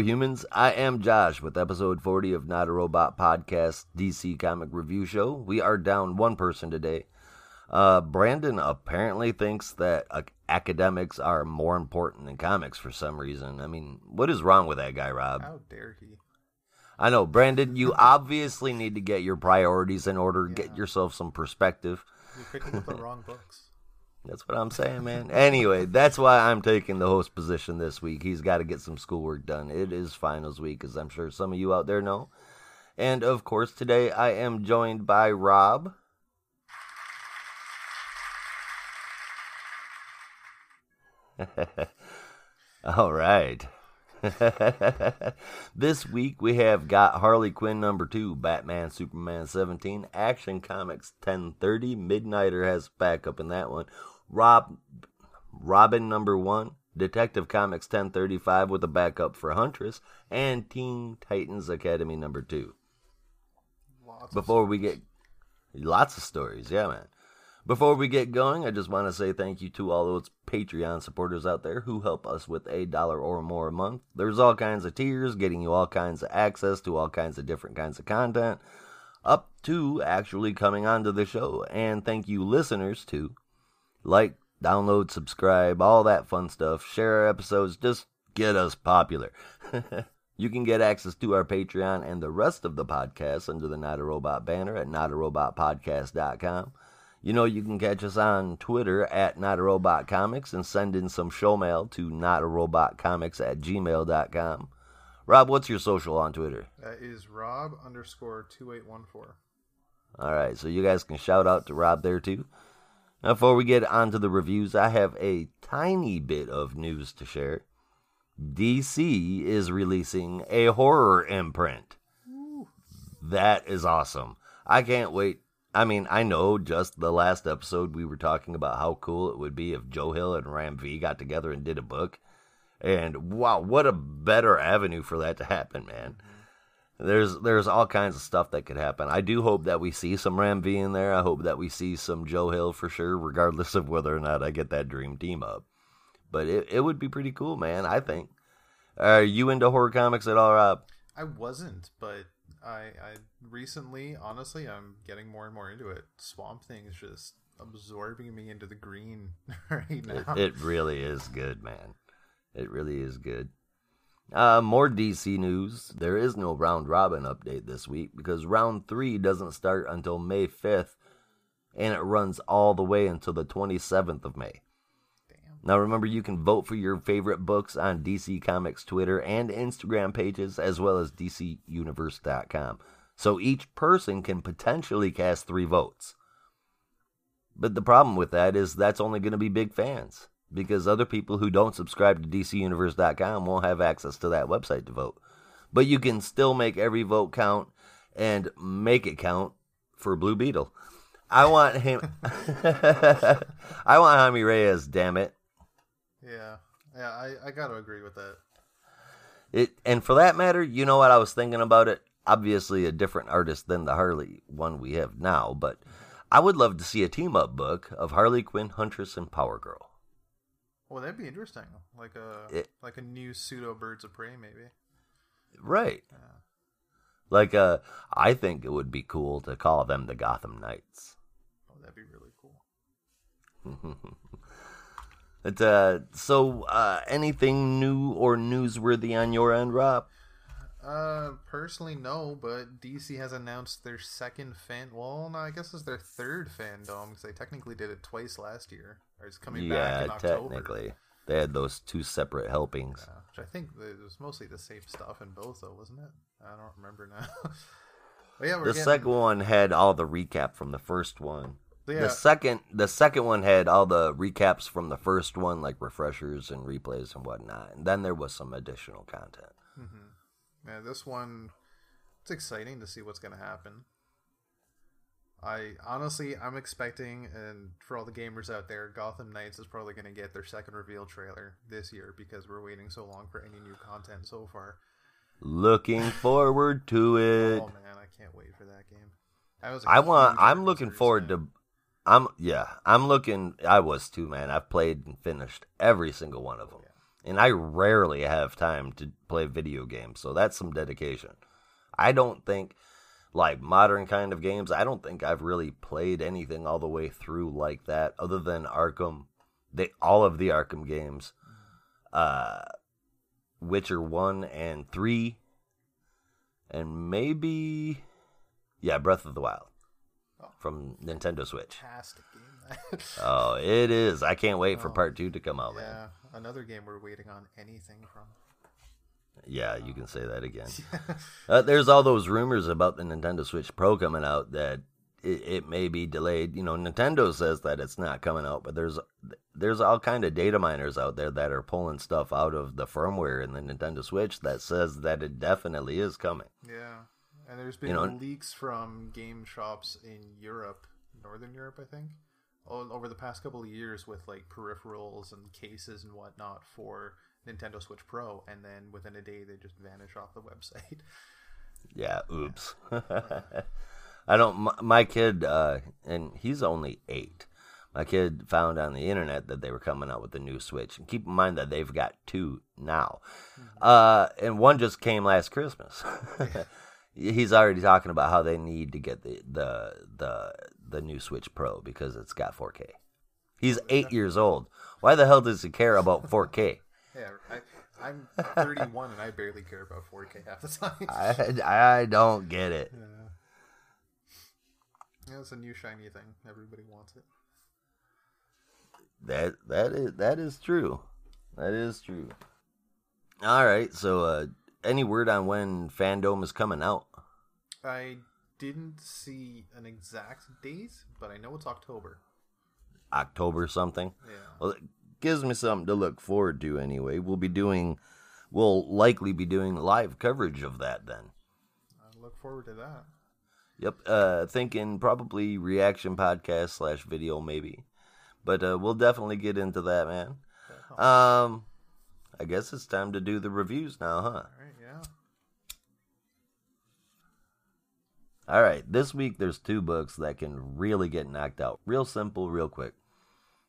Humans. I am Josh with episode 40 of Not a Robot Podcast DC Comic Review Show. We are down one person today. Uh, Brandon apparently thinks that uh, academics are more important than comics for some reason. I mean, what is wrong with that guy, Rob? How dare he? I know, Brandon, you obviously need to get your priorities in order, Yeah. get yourself some perspective. You picked up the wrong books. That's what I'm saying, man. Anyway, that's why I'm taking the host position this week. He's got to get some schoolwork done. It is finals week, as I'm sure some of you out there know. And of course, today I am joined by Rob. All right. this week we have got Harley Quinn number two, Batman Superman 17, Action Comics 1030, Midnighter has backup in that one. Rob Robin number one, Detective Comics 1035 with a backup for Huntress, and Teen Titans Academy number two. Lots Before we get lots of stories, yeah, man. Before we get going, I just want to say thank you to all those Patreon supporters out there who help us with a dollar or more a month. There's all kinds of tiers, getting you all kinds of access to all kinds of different kinds of content, up to actually coming onto the show. And thank you, listeners, too. Like, download, subscribe, all that fun stuff. Share our episodes, just get us popular. you can get access to our Patreon and the rest of the podcast under the Not a Robot banner at notarobotpodcast.com. You know, you can catch us on Twitter at Not a Robot Comics and send in some show mail to notarobotcomics at gmail.com. Rob, what's your social on Twitter? That is Rob underscore two eight one four. All right, so you guys can shout out to Rob there too. Before we get on to the reviews, I have a tiny bit of news to share. DC is releasing a horror imprint. That is awesome. I can't wait. I mean, I know just the last episode we were talking about how cool it would be if Joe Hill and Ram V got together and did a book. And wow, what a better avenue for that to happen, man. There's there's all kinds of stuff that could happen. I do hope that we see some Ram V in there. I hope that we see some Joe Hill for sure, regardless of whether or not I get that dream team up. But it, it would be pretty cool, man, I think. Are you into horror comics at all, Rob? I wasn't, but I I recently, honestly, I'm getting more and more into it. Swamp Thing is just absorbing me into the green right It, now. it really is good, man. It really is good. Uh, more DC news. There is no round robin update this week because round three doesn't start until May 5th and it runs all the way until the 27th of May. Damn. Now, remember, you can vote for your favorite books on DC Comics Twitter and Instagram pages, as well as DCUniverse.com. So each person can potentially cast three votes. But the problem with that is that's only going to be big fans, because other people who don't subscribe to DCUniverse.com won't have access to that website to vote. But you can still make every vote count and make it count for Blue Beetle. I want him. I want Jaime Reyes. Damn it! Yeah, yeah, I I got to agree with that. It and for that matter, you know what I was thinking about it. Obviously, a different artist than the Harley one we have now, but I would love to see a team up book of Harley Quinn, Huntress, and Power Girl. Well, that'd be interesting. Like a It- like a new pseudo Birds of Prey, maybe. Right. Yeah. Like, uh, I think it would be cool to call them the Gotham Knights. Oh, that'd be really cool. But, uh, so, uh, anything new or newsworthy on your end, Rob? Uh, personally, no, but DC has announced their second fan. Well, no, I guess it's their third fandom because they technically did it twice last year. Or it's coming back yeah, in October. technically. They had those two separate helpings. Yeah, which I think it was mostly the same stuff in both, though, wasn't it? I don't remember now. yeah, The getting, second one had all the recap from the first one. yeah, The second, the second one had all the recaps from the first one, like refreshers and replays and whatnot. And then there was some additional content. hmm yeah, this one, it's exciting to see what's gonna happen. I honestly, I'm expecting, and for all the gamers out there, Gotham Knights is probably going to get their second reveal trailer this year because we're waiting so long for any new content so far. Looking forward to it. Oh man, I can't wait for that game. I was. I want. I'm looking forward to. I'm yeah. I'm looking. I was too, man. I've played and finished every single one of them. And I rarely have time to play video games, so that's some dedication. I don't think like modern kind of games, I don't think I've really played anything all the way through like that other than Arkham. They all of the Arkham games. Uh Witcher 1 and 3 and maybe yeah, Breath of the Wild Oh. from Nintendo Switch. Fantastic game. Oh, it is. I can't wait for Oh, part 2 to come out, man. Another game we're waiting on anything from. Yeah, you can say that again. Uh, there's all those rumors about the Nintendo Switch Pro coming out that it, it may be delayed. You know, Nintendo says that it's not coming out, but there's there's all kind of data miners out there that are pulling stuff out of the firmware in the Nintendo Switch that says that it definitely is coming. Yeah, and there's been You know- leaks from game shops in Europe, Northern Europe, I think, over the past couple of years with like peripherals and cases and whatnot for Nintendo Switch Pro, and then within a day they just vanish off the website. Yeah, oops. I don't. My, my kid, uh, and he's only eight. My kid found on the internet that they were coming out with a new Switch, and keep in mind that they've got two now, uh, and one just came last Christmas. he's already talking about how they need to get the the the the new Switch Pro because it's got 4K. He's eight years old. Why the hell does he care about 4K? yeah, I, I'm 31 and I barely care about 4K half the time. I I don't get it. yeah. yeah, it's a new shiny thing. Everybody wants it. That that is that is true. That is true. All right. So, uh, any word on when Fandom is coming out? I didn't see an exact date, but I know it's October. October something. Yeah. Well, it gives me something to look forward to. Anyway, we'll be doing, we'll likely be doing live coverage of that then. I look forward to that. Yep. Uh, thinking probably reaction podcast slash video maybe, but uh, we'll definitely get into that, man. Um, I guess it's time to do the reviews now, huh? All right, yeah. All right, this week there's two books that can really get knocked out. Real simple, real quick.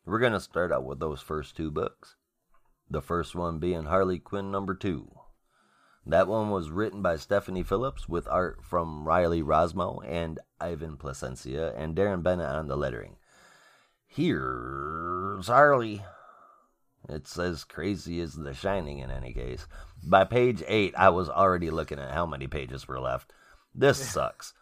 We're going to start out with those first two books. The first one being Harley Quinn number two. That one was written by Stephanie Phillips with art from Riley Rossmo and Ivan Placencia and Deron Bennett on the lettering. Here's Harley. It's as crazy as The Shining in any case. By page eight, I was already looking at how many pages were left. This sucks.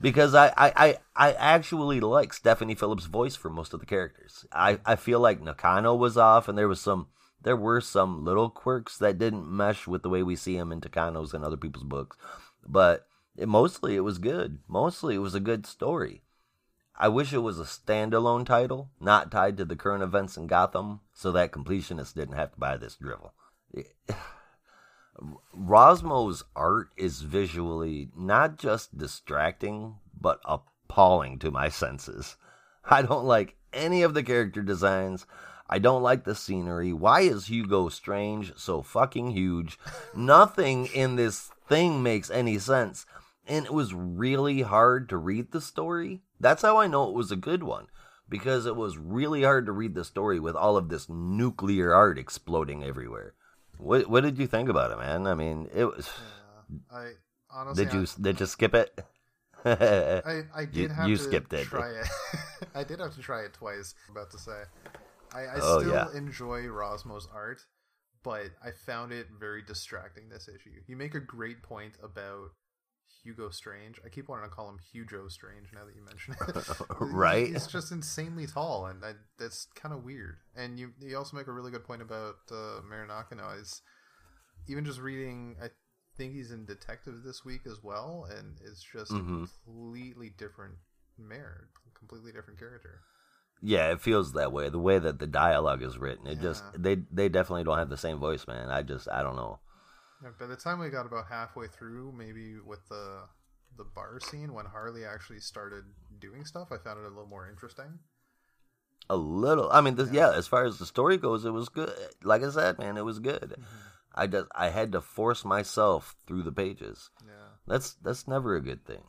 Because I, I, I, I actually like Stephanie Phillips' voice for most of the characters. I, I feel like Nakano was off and there was some there were some little quirks that didn't mesh with the way we see him in Takano's and other people's books. But it, mostly it was good. Mostly it was a good story. I wish it was a standalone title, not tied to the current events in Gotham, so that completionists didn't have to buy this drivel. Rossmo's art is visually not just distracting, but appalling to my senses. I don't like any of the character designs. I don't like the scenery. Why is Hugo Strange so fucking huge? Nothing in this thing makes any sense. And it was really hard to read the story. That's how I know it was a good one. Because it was really hard to read the story with all of this nuclear art exploding everywhere. What what did you think about it, man? I mean, it was. Yeah. I honestly, Did you I, did you skip it? I, I did You- have you to skipped it. try it. I did have to try it twice. I'm about to say, I, I Oh, still yeah. enjoy Rossmo's art, but I found it very distracting. This issue. You make a great point about Hugo Strange. I keep wanting to call him Hugo Strange now that you mention it. Right. He's just insanely tall, and I, that's kind of weird. And you you also make a really good point about uh, Mayor Nakano. Is even just reading. I think he's in Detective this week as well, and it's just Mhm. a completely different Mare, completely different character. yeah, it feels that way. The way that the dialogue is written, it just they they definitely don't have the same voice, man. I just I don't know. Yeah, By the time we got about halfway through, maybe with the the bar scene when Harley actually started doing stuff, I found it a little more interesting. A little. I mean, this, Yeah. yeah. As far as the story goes, it was good. Like I said, man, it was good. Mm-hmm. I just I had to force myself through the pages. Yeah, That's that's never a good thing.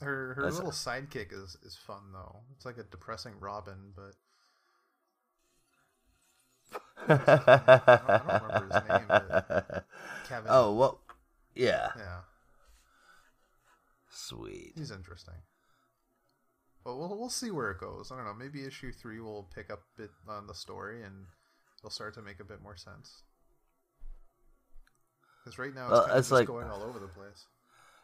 her her That's- little sidekick is is fun though. It's like a depressing Robin, but I don't, remember his name. But Kevin. Oh well, yeah, yeah, sweet. he's interesting. But we'll we'll see where it goes. I don't know. Maybe issue three will pick up a bit on the story and it'll start to make a bit more sense. Because right now it's, Well, it's just like- going all over the place.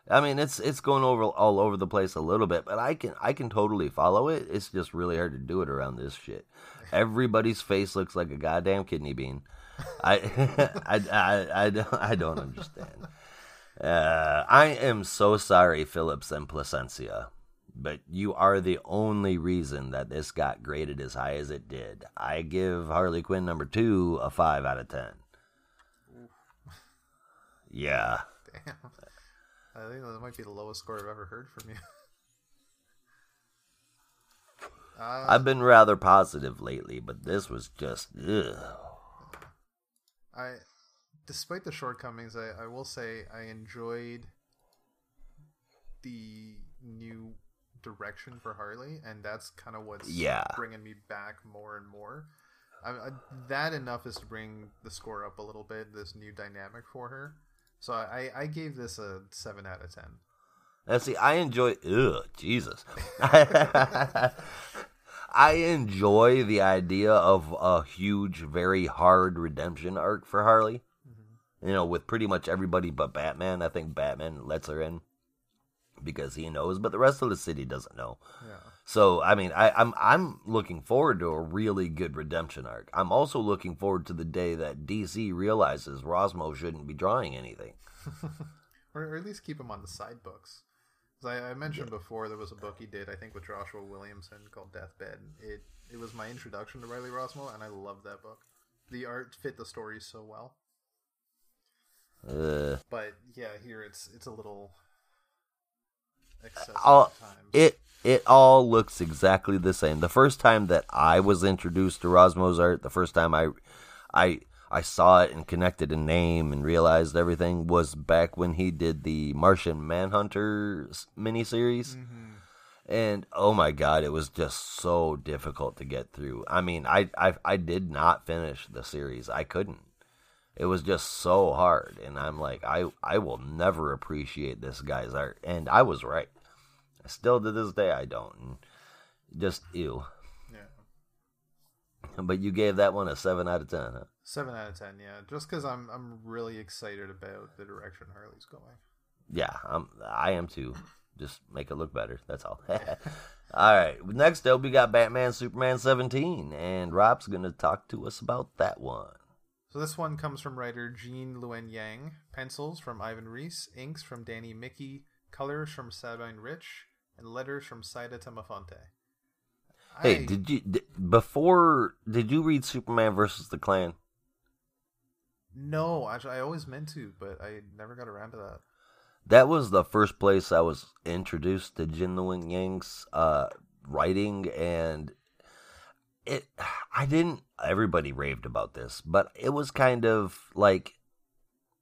I mean, it's it's going over all over the place a little bit, but I can I can totally follow it. It's just really hard to do it around this shit. Everybody's face looks like a goddamn kidney bean. I I, I, I, don't, I don't understand. Uh, I am so sorry, Phillips and Placencia, but you are the only reason that this got graded as high as it did. I give Harley Quinn number two a five out of ten. Yeah. Damn. I think that might be the lowest score I've ever heard from you. uh, I've been rather positive lately, but this was just ugh. I, despite the shortcomings, I, I will say I enjoyed the new direction for Harley, and that's kind of what's Yeah. bringing me back more and more. I, I, that enough is to bring the score up a little bit. This new dynamic for her, so I, I gave this a seven out of ten. Now, see, I enjoy. Ugh, Jesus. I enjoy the idea of a huge, very hard redemption arc for Harley. Mm-hmm. You know, with pretty much everybody but Batman. I think Batman lets her in because he knows, but the rest of the city doesn't know. Yeah. So, I mean, I, I'm I'm looking forward to a really good redemption arc. I'm also looking forward to the day that DC realizes Rossmo shouldn't be drawing anything. or, or at least keep him on the side books. 'Cause I, I mentioned before there was a book he did, I think, with Joshua Williamson called Deathbed. It it was my introduction to Riley Rossmo, and I loved that book. The art fit the story so well, Uh, but yeah, here it's it's a little all, it it all looks exactly the same. The first time that I was introduced to Rossmo's art, the first time I I I saw it and connected a name and realized everything was back when he did the Martian Manhunter miniseries. Mhm. And oh my god, it was just so difficult to get through. I mean, I I I did not finish the series. I couldn't. It was just so hard and I'm like I I will never appreciate this guy's art. And I was right. Still to this day I don't. And just ew. Yeah, But you gave that one a 7 out of 10, huh? seven out of ten. Yeah, just because I'm I'm really excited about the direction Harley's going. Yeah, I'm, I am too. Just make it look better. That's all. all right. Next up, we got Batman Superman 17, and Rob's going to talk to us about that one. So this one comes from writer Gene Luen Yang, pencils from Ivan Reis, inks from Danny Miki, colors from Sabine Rich, and letters from Saida Temofonte. Hey, I- did you d- before did you read Superman versus the Klan? no, actually, I always meant to, but I never got around to that. That was the first place I was introduced to Gene Luen Yang's uh, writing, and it. I didn't. Everybody raved about this, but it was kind of like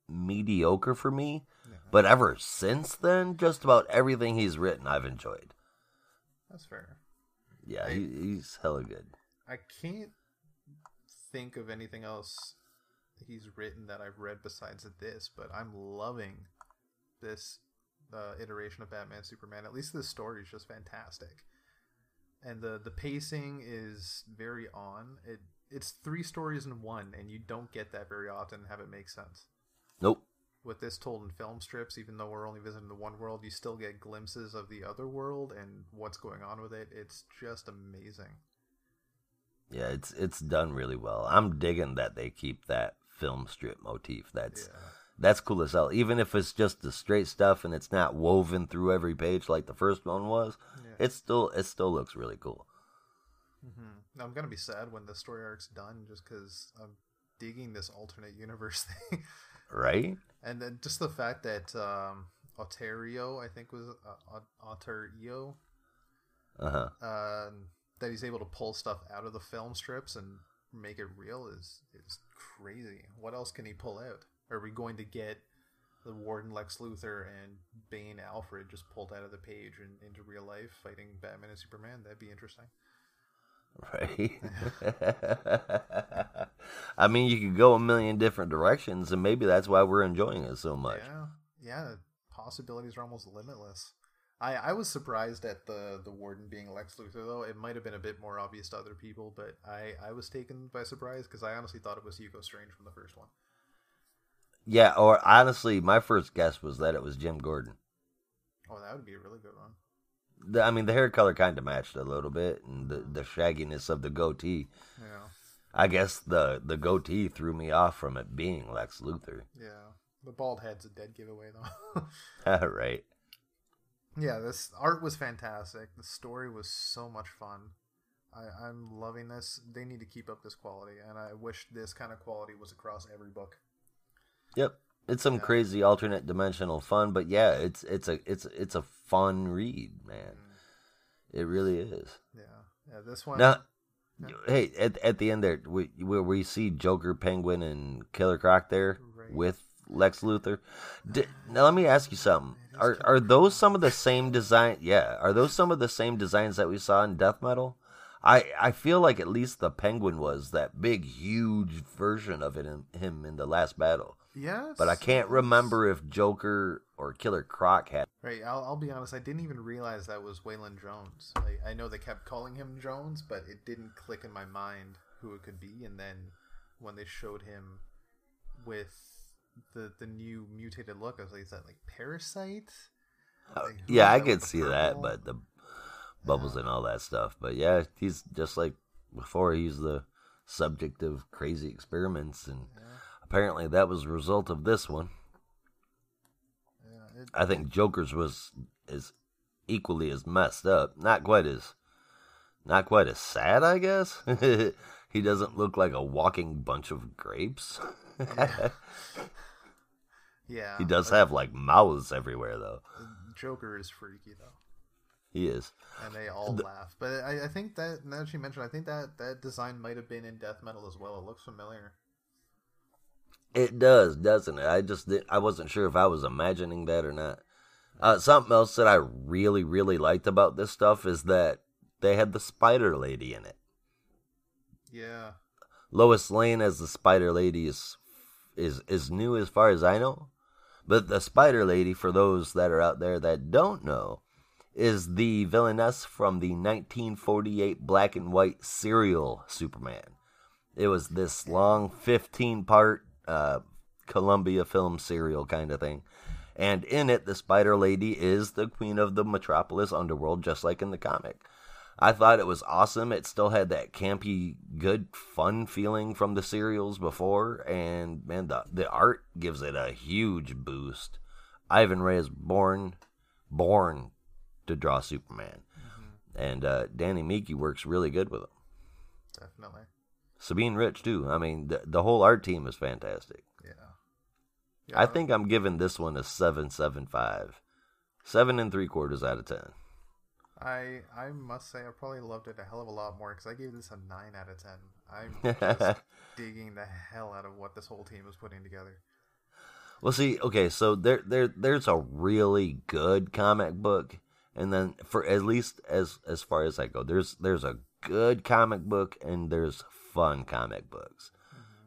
mediocre for me. Yeah, But ever since then, just about everything he's written, I've enjoyed. that's fair. Yeah, I- he, he's hella good. I can't think of anything else he's written that I've read besides this, but I'm loving this uh, iteration of Batman Superman. At least this story is just fantastic, and the the pacing is very on. It it's three stories in one, and you don't get that very often. Have it make sense. Nope. With this told in film strips, even though we're only visiting the one world, you still get glimpses of the other world and what's going on with it. It's just amazing. Yeah, it's it's done really well. I'm digging that they keep that film strip motif. That's Yeah. that's cool as hell. Even if it's just the straight stuff and it's not woven through every page like the first one was, Yeah. It still it still looks really cool. hmm I'm gonna be sad when the story arc's done, just because I'm digging this alternate universe thing, Right? and then just the fact that um, I think was uh, Auteur.io, Uh um, that he's able to pull stuff out of the film strips and make it real is is crazy. What else can he pull out? Are we going to get the Warden Lex Luthor and Bane Alfred just pulled out of the page and into real life fighting Batman and Superman? That'd be interesting. Right. I mean, you could go a million different directions, and maybe that's why we're enjoying it so much. Yeah, yeah. Possibilities are almost limitless. I, I was surprised at the the warden being Lex Luthor though. It might have been a bit more obvious to other people, but I I was taken by surprise because I honestly thought it was Hugo Strange from the first one. Yeah, or honestly, my first guess was that it was Jim Gordon. Oh, that would be a really good one. The, I mean, the hair color kind of matched a little bit, and the the shagginess of the goatee. Yeah. I guess the the goatee threw me off from it being Lex Luthor. Yeah. The bald head's a dead giveaway though. All right. Yeah, this art was fantastic. The story was so much fun. I, I'm loving this. They need to keep up this quality, and I wish this kind of quality was across every book. Yep. It's some Yeah. crazy alternate dimensional fun, but yeah, it's it's a it's it's a fun read, man. Mm. It really is. Yeah, yeah. This one. Now, hey, at at the end there, we, where we see Joker, Penguin, and Killer Croc there Right. with Lex Luthor. Di now, let me ask you something. Are are those some of the same design? Yeah, are those some of the same designs that we saw in Death Metal? I I feel like at least the Penguin was that big, huge version of it in him in the last battle. Yes, But I can't remember if Joker or Killer Croc had. Right, I'll, I'll be honest. I didn't even realize that was Waylon Jones. I, I know they kept calling him Jones, but it didn't click in my mind who it could be. And then when they showed him with the the new mutated look, I was like, "Is that like Parasite?" Oh, like, yeah, I could see the that, but the bubbles and all that stuff. But yeah, he's just like before. He's the subject of crazy experiments, and apparently that was a result of this one. Yeah, it, I think Joker's was is equally as messed up. Not quite as, not quite as sad, I guess. he doesn't look like a walking bunch of grapes. yeah, he does have like mouths everywhere, though. Joker is freaky though, He is. and they all laugh. But I, I think that now that you mentioned, I think that that design might have been in Death Metal as well. It looks familiar. It does, doesn't it? I just I wasn't sure if I was imagining that or not. Uh, something else that I really, really liked about this stuff is that they had the Spider Lady in it. Yeah, Lois Lane as the Spider Lady is is is new as far as I know, but the Spider Lady, for those that are out there that don't know, is the villainess from the 1948 black and white serial Superman. It was this long 15 part uh, Columbia film serial kind of thing. And in it, the Spider Lady is the queen of the Metropolis underworld, just like in the comic. I thought it was awesome. It still had that campy, good, fun feeling from the serials before, and man, the the art gives it a huge boost. Ivan Reis is born, born to draw Superman, and uh, Danny Miki works really good with him. definitely. Sabine Rich too. I mean, the the whole art team is fantastic. Yeah. I think I'm giving this one a seven seven five, seven and three quarters out of ten. I I must say I probably loved it a hell of a lot more because I gave this a nine out of ten. I'm just digging the hell out of what this whole team is putting together. Well, see, okay, so there, there, there's a really good comic book, and then for at least as as far as I go, there's there's a good comic book and there's fun comic books,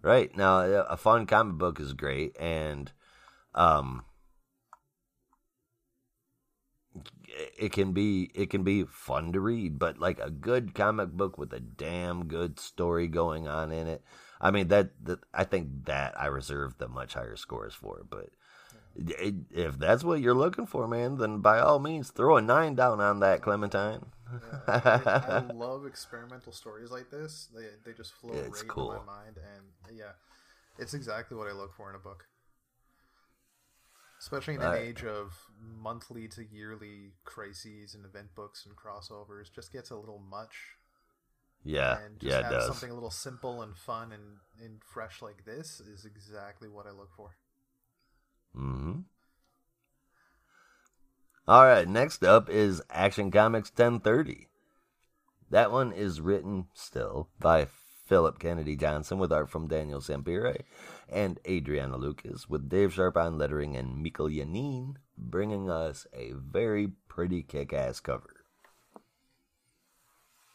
right? Now, a fun comic book is great, and um, it can be it can be fun to read, but like a good comic book with a damn good story going on in it. I mean that, that I think that I reserve the much higher scores for, but it, if that's what you're looking for, man, then by all means throw a nine down on that Clementine. I, I love experimental stories like this. They they just flow It's right cool. into my mind, and yeah, it's exactly what I look for in a book. Especially in an Right. age of monthly to yearly crises and event books and crossovers, just gets a little much. yeah, and just yeah, have does. something a little simple and fun and, and fresh like this is exactly what I look for. hmm All right, next up is Action Comics 1030. That one is written still by Philip Kennedy Johnson with art from Daniel Sampere and Adriana Lucas with Dave Sharpe on lettering and Mikkel Yanin bringing us a very pretty kick-ass cover.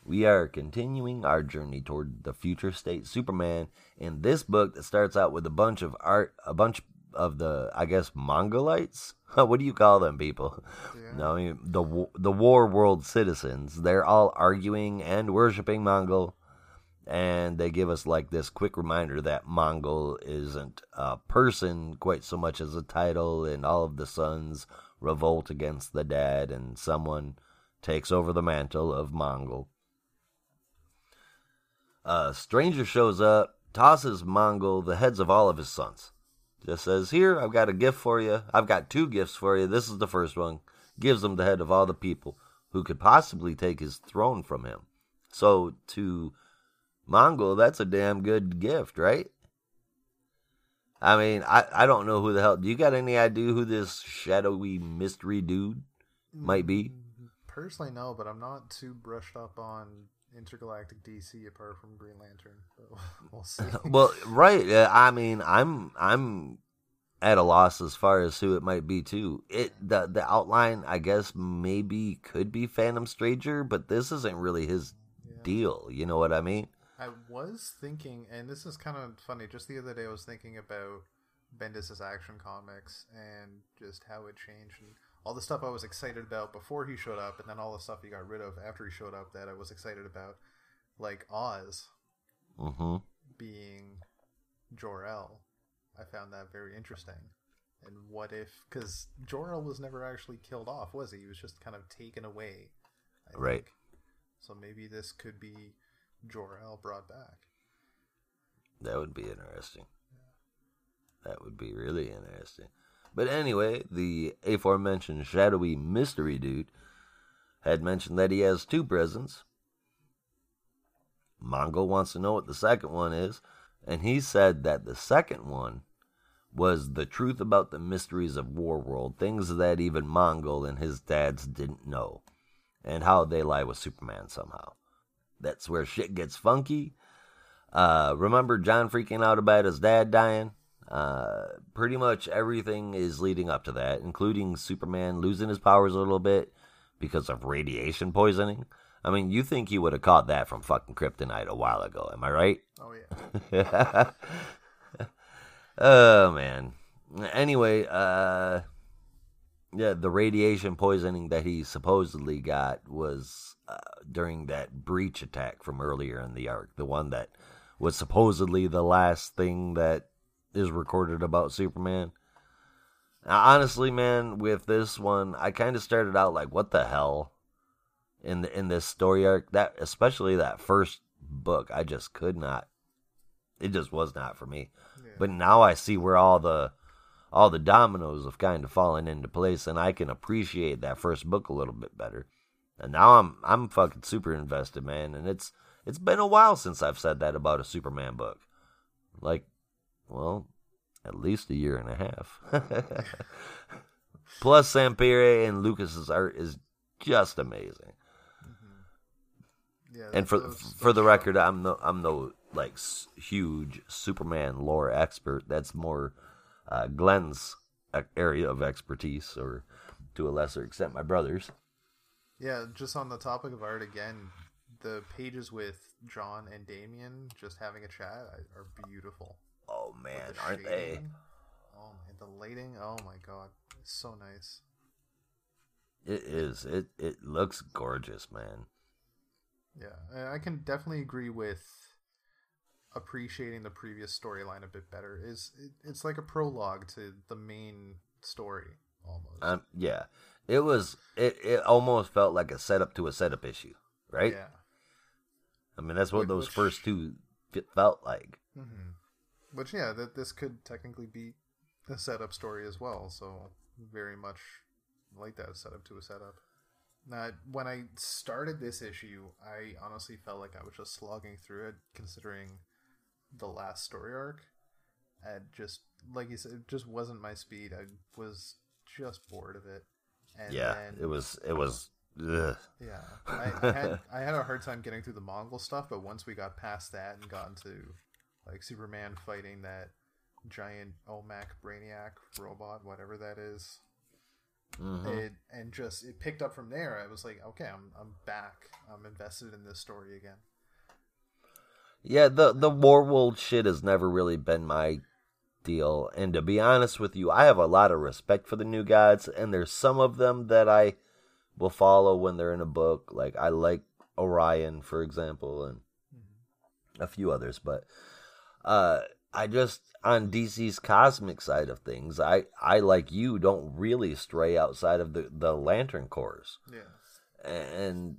we are continuing our journey toward the future state Superman in this book that starts out with a bunch of art, a bunch of the, I guess, Mongolites. what do you call them, people? Yeah. No, I mean, the the war world citizens. They're all arguing and worshiping Mongul, and they give us like this quick reminder that Mongul isn't a person quite so much as a title, and all of the sons revolt against the dad, and someone takes over the mantle of Mongul. A stranger shows up, tosses Mongul the heads of all of his sons. Just says, Here, I've got a gift for you. I've got two gifts for you. This is the first one. Gives him the head of all the people who could possibly take his throne from him. So to Mongul, that's a damn good gift, right? I mean, I, I don't know who the hell. Do you got any idea who this shadowy mystery dude might be? Mm, personally, no, but I'm not too brushed up on intergalactic DC apart from Green Lantern. We'll see. well, right. I mean, I'm I'm at a loss as far as who it might be too. It the the outline, I guess, maybe could be Phantom Stranger, but this isn't really his yeah. deal. You know what I mean? I was thinking, and this is kind of funny. Just the other day, I was thinking about Bendis's Action Comics and just how it changed and all the stuff I was excited about before he showed up, and then all the stuff he got rid of after he showed up that I was excited about, like Oz mm-hmm. being Jor El. I found that very interesting. And what if? Because Jor El was never actually killed off, was he? He was just kind of taken away. I right. Think. So maybe this could be Jor El brought back. That would be interesting. Yeah. That would be really interesting. But anyway, the aforementioned shadowy mystery dude had mentioned that he has two presents. Mongul wants to know what the second one is, and he said that the second one was the truth about the mysteries of Warworld, things that even Mongul and his dads didn't know, and how they lie with Superman somehow. That's where shit gets funky. Uh, remember John freaking out about his dad dying? Uh, pretty much everything is leading up to that, including Superman losing his powers a little bit because of radiation poisoning. I mean, you think he would have caught that from fucking kryptonite a while ago, am I right? Oh, yeah. oh, man. Anyway, uh, yeah, the radiation poisoning that he supposedly got was uh, during that breach attack from earlier in the arc, the one that was supposedly the last thing that is recorded about Superman. Now, honestly, man, with this one, I kind of started out like, "What the hell?" in the, in this story arc. That especially that first book, I just could not. It just was not for me. Yeah. But now I see where all the all the dominoes have kind of fallen into place, and I can appreciate that first book a little bit better. And now I'm I'm fucking super invested, man. And it's it's been a while since I've said that about a Superman book. Like well, at least a year and a half. Plus, Sampere and Lucas's art is just amazing. Mm-hmm. Yeah, and for for the record, I'm no I'm no like huge Superman lore expert. That's more uh, Glenn's area of expertise, or to a lesser extent, my brother's. Yeah, just on the topic of art again, the pages with John and Damian just having a chat are beautiful. Oh man, the aren't they? Oh man, the lighting. Oh my god, it's so nice. It is. It it looks gorgeous, man. Yeah, I can definitely agree with appreciating the previous storyline a bit better. Is it, it's like a prologue to the main story almost. Um, yeah, it was. It it almost felt like a setup to a setup issue, right? Yeah. I mean, that's what which, those first two felt like. Mm-hmm. Which yeah, that this could technically be a setup story as well. So very much like that setup to a setup. Now, when I started this issue, I honestly felt like I was just slogging through it, considering the last story arc. And just like you said, it just wasn't my speed. I was just bored of it. And yeah, then, it was. It was. Ugh. Yeah, I, I, had I had a hard time getting through the Mongul stuff, but once we got past that and got into like Superman fighting that giant OMAC Brainiac robot, whatever that is. Mhm. it and just it picked up from there. I was like, okay, I'm I'm back. I'm invested in this story again. Yeah, the the Warworld shit has never really been my deal. And to be honest with you, I have a lot of respect for the new gods, and there's some of them that I will follow when they're in a book. Like I like Orion, for example, and a few others. But uh, I just on DC's cosmic side of things, I I like you don't really stray outside of the the Lantern Corps Yeah. and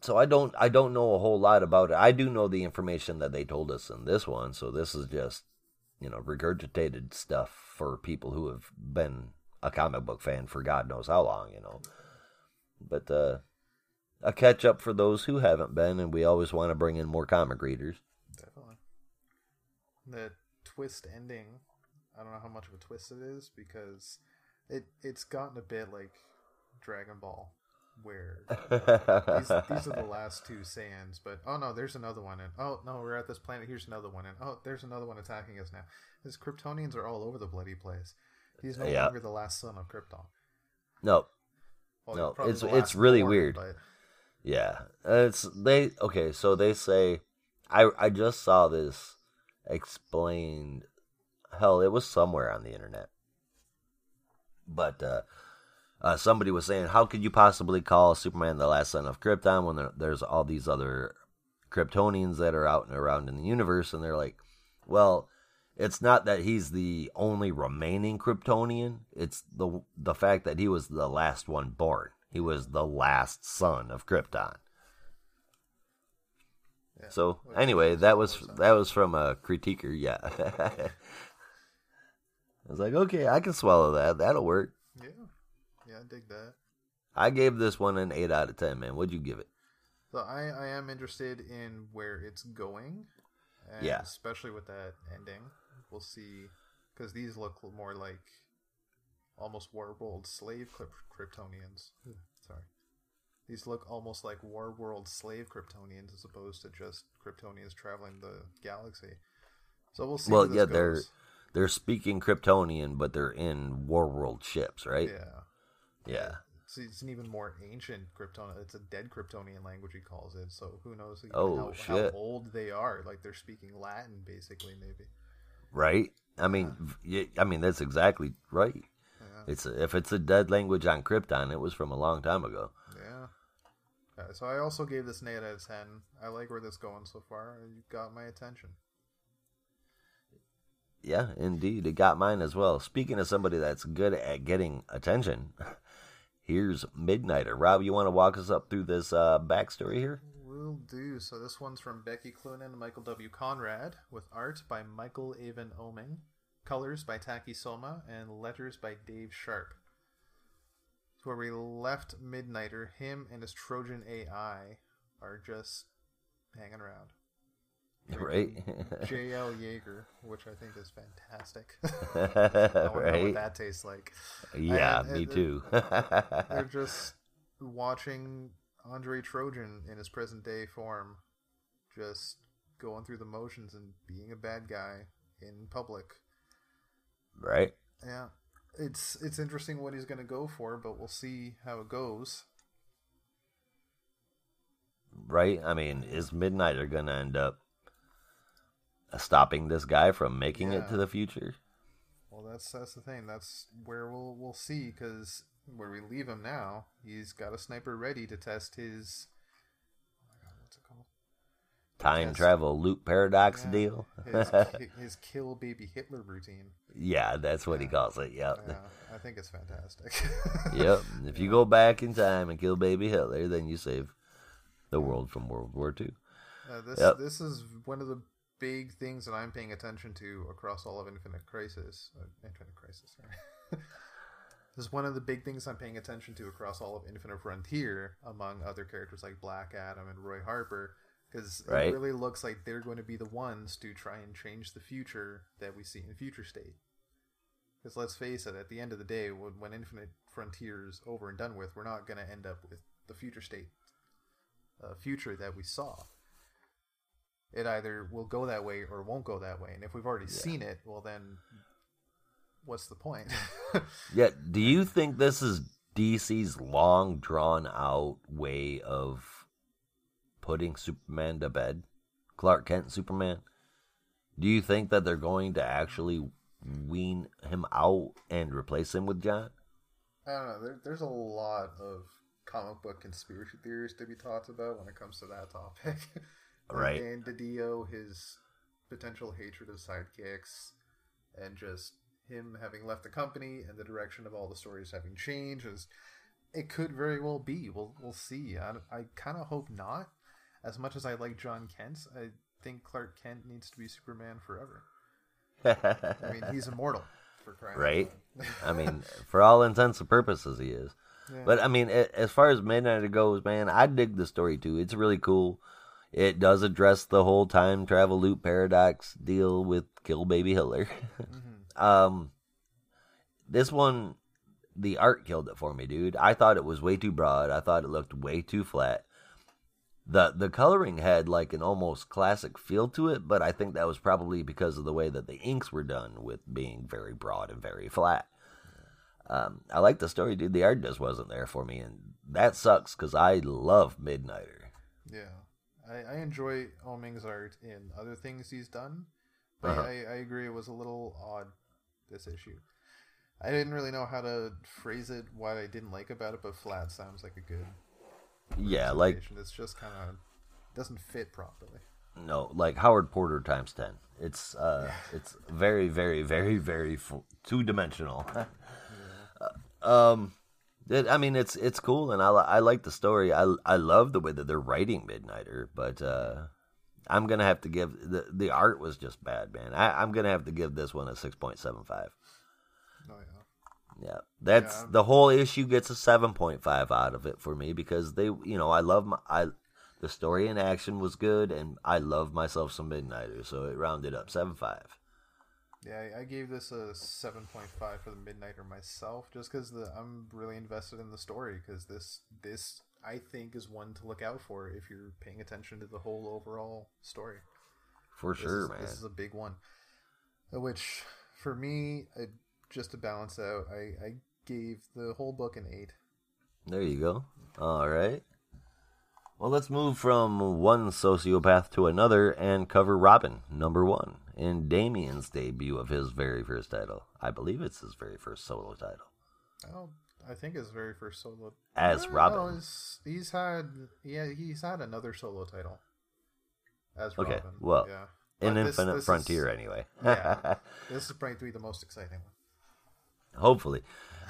so I don't I don't know a whole lot about it. I do know the information that they told us in this one, so this is just you know regurgitated stuff for people who have been a comic book fan for God knows how long, you know. But uh a catch up for those who haven't been, and we always want to bring in more comic readers. The twist ending, I don't know how much of a twist it is because it it's gotten a bit like Dragon Ball, where these, these are the last two Saiyans, but oh no, there's another one, and oh no, we're at this planet. Here's another one, and oh, there's another one attacking us now. His Kryptonians are all over the bloody place. He's no Yeah. longer the last son of Krypton. no, Well, No, it's- it's really born, weird. But Yeah, it's they okay. So they say, I I just saw this explained. Hell, it was somewhere on the internet, but uh, uh, somebody was saying, how could you possibly call Superman the last son of Krypton when there, there's all these other Kryptonians that are out and around in the universe? And they're like, well. It's not that he's the only remaining Kryptonian. It's the the fact that he was the last one born. He was the last son of Krypton. Yeah. So anyway, that was that was from a critiquer. Yeah, I was like, okay, I can swallow that. That'll work. yeah, yeah, I dig that. I gave this one an eight out of ten. Man, what'd you give it? So I, I am interested in where it's going, Yeah. especially with that ending. We'll see, because these look more like almost war world slave Kryptonians. Hmm. These look almost like war world slave Kryptonians as opposed to just Kryptonians traveling the galaxy. So we'll see. Well, yeah, they're they're speaking Kryptonian, but they're in Warworld ships, right? yeah. Yeah. It's, it's an even more ancient Kryptonian. It's a dead Kryptonian language he calls it. So who knows Oh, how, shit. how old they are? Like they're speaking Latin, basically, maybe. Right. I mean, y I mean that's exactly right. Yeah. It's a, if it's a dead language on Krypton, it was from a long time ago. Yeah, so I also gave this an 8 out of 10. I like where this is going so far. You got my attention. Yeah, indeed. It got mine as well. Speaking of somebody that's good at getting attention, here's Midnighter. Rob, you want to walk us up through this uh, backstory here? Will do. So this one's from Becky Cloonan and Michael W. Conrad, with art by Michael Avon Oeming, colors by Taki Soma, and letters by Dave Sharpe. Where we left Midnighter, him and his Trojan AI are just hanging around. Right? J.L. Jaeger, which I think is fantastic. I wonder right? what that tastes like. Yeah, And- me and- too. They're just watching Andre Trojan in his present day form, just going through the motions and being a bad guy in public. right? Yeah, it's it's interesting what he's going to go for, but we'll see how it goes. Right? I mean, is Midnighter going to end up stopping this guy from making it to the future? Well, that's that's the thing. That's where we'll we'll see because where we leave him now, he's got a sniper ready to test his. Oh my god, what's it called? Time Yes. travel loop paradox Yeah, deal? His, his kill baby Hitler routine. yeah, that's what he calls it. Yep. Yeah, I think it's fantastic. yep. If you go back in time and kill baby Hitler, then you save the world from World War II. Uh, this Yep. this is one of the big things that I'm paying attention to across all of Infinite Crisis. Uh, Infinite Crisis. Sorry. this is one of the big things I'm paying attention to across all of Infinite Frontier, among other characters like Black Adam and Roy Harper, because Right. it really looks like they're going to be the ones to try and change the future that we see in the Future State. Because let's face it, at the end of the day, when, when Infinite Frontier is over and done with, we're not going to end up with the Future State uh, future that we saw. It either will go that way or won't go that way. And if we've already seen it, well, then what's the point? Yeah. Do you think this is DC's long drawn out way of putting Superman to bed, Clark Kent Superman. Do you think that they're going to actually wean him out and replace him with John? I don't know. There, there's a lot of comic book conspiracy theories to be talked about when it comes to that topic. right. And DiDio, his potential hatred of sidekicks, and just him having left the company and the direction of all the stories having changed is it could very well be. We'll we'll see. I, I kind of hope not. As much as I like John Kent, I think Clark Kent needs to be Superman forever. I mean, he's immortal for crying. right. I mean, for all intents and purposes, he is. Yeah. But I mean, as far as Midnighter goes, man, I dig the story too. It's really cool. It does address the whole time travel loop paradox deal with Kill Baby Hitler. Mhm. um, this one, the art killed it for me, dude. I thought it was way too broad. I thought it looked way too flat. The The coloring had like an almost classic feel to it, but I think that was probably because of the way that the inks were done, with being very broad and very flat. Um, I like the story, dude. The art just wasn't there for me, and that sucks because I love Midnighter. Yeah, I, I enjoy Oeming's art in other things he's done, but Uh-huh. I, I agree it was a little odd this issue. I didn't really know how to phrase it, what I didn't like about it, but flat sounds like a good. Yeah, like it's just kind of doesn't fit properly. no, like Howard Porter times ten. It's uh, it's very, very, very, very two dimensional. um, it, I mean, it's it's cool, and I I like the story. I I love the way that they're writing Midnighter, but uh, I'm gonna have to give the the art was just bad, man. I, I'm gonna have to give this one a six point seven five. Oh yeah. Yeah, that's Yeah. the whole issue gets a seven point five out of it for me because they, you know, I love my I, the story and action was good, and I love myself some Midnighter, so it rounded up seven five. Yeah, I, gave this a seven point five for the Midnighter myself, just because I'm really invested in the story. Because this this I think is one to look out for if you're paying attention to the whole overall story. For This sure, is, man. This is a big one. Which, for me, uh, just to balance out, I, I gave the whole book an eight. There you go. All right. Well, let's move from one sociopath to another and cover Robin, number one, in Damian's debut of his very first title. I believe it's his very first solo title. Oh, I think his very first solo. As Robin. no, he's, he's had yeah he's had another solo title. As Okay, Robin. well, yeah. But this- Infinite this is- Frontier, anyway. yeah. This is probably the most exciting one. Hopefully.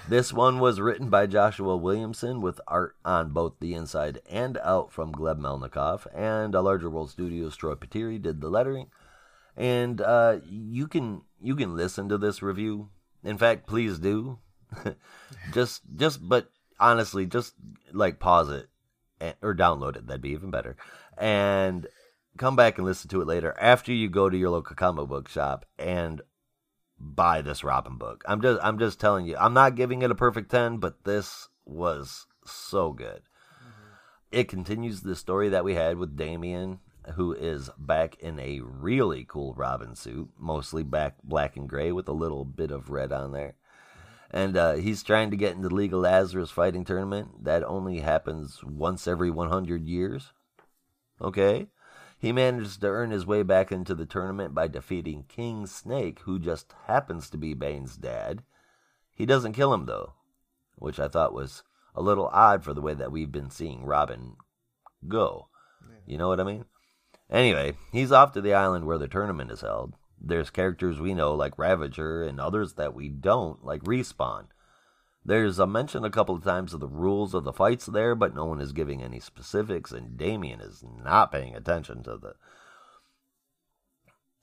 This one was written by Joshua Williamson with art on both the inside and out from Gleb Melnikov, and a Larger World Studios Troy Peteri did the lettering. And uh, you can you can listen to this review. In fact, please do. just just but honestly, just like pause it and, or download it. That'd be even better. And come back and listen to it later after you go to your local comic book shop and buy this Robin book. I'm just I'm just telling you. I'm not giving it a perfect 10, but this was so good. It continues the story that we had with Damian who is back in a really cool Robin suit, mostly back black and gray with a little bit of red on there. And uh, he's trying to get into the League of Lazarus fighting tournament that only happens once every 100 years. Okay? He manages to earn his way back into the tournament by defeating King Snake, who just happens to be Bane's dad. He doesn't kill him, though, which I thought was a little odd for the way that we've been seeing Robin go. You know what I mean? Anyway, he's off to the island where the tournament is held. There's characters we know, like Ravager, and others that we don't, like Respawn. There's a mention a couple of times of the rules of the fights there, but no one is giving any specifics, and Damian is not paying attention to the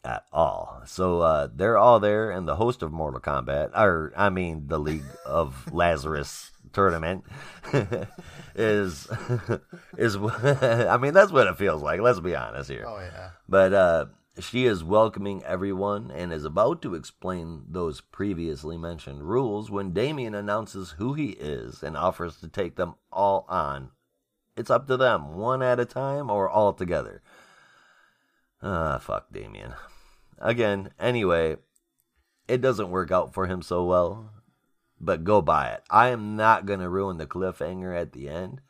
at all. So uh, they're all there, and the host of Mortal Kombat, or I mean, the League of Lazarus tournament, is is. I mean, that's what it feels like. Let's be honest here. Oh yeah. But uh, she is welcoming everyone and is about to explain those previously mentioned rules when Damian announces who he is and offers to take them all on. It's up to them, one at a time or all together. Ah, fuck Damian. Again, anyway, it doesn't work out for him so well. but go buy it. I am not going to ruin the cliffhanger at the end.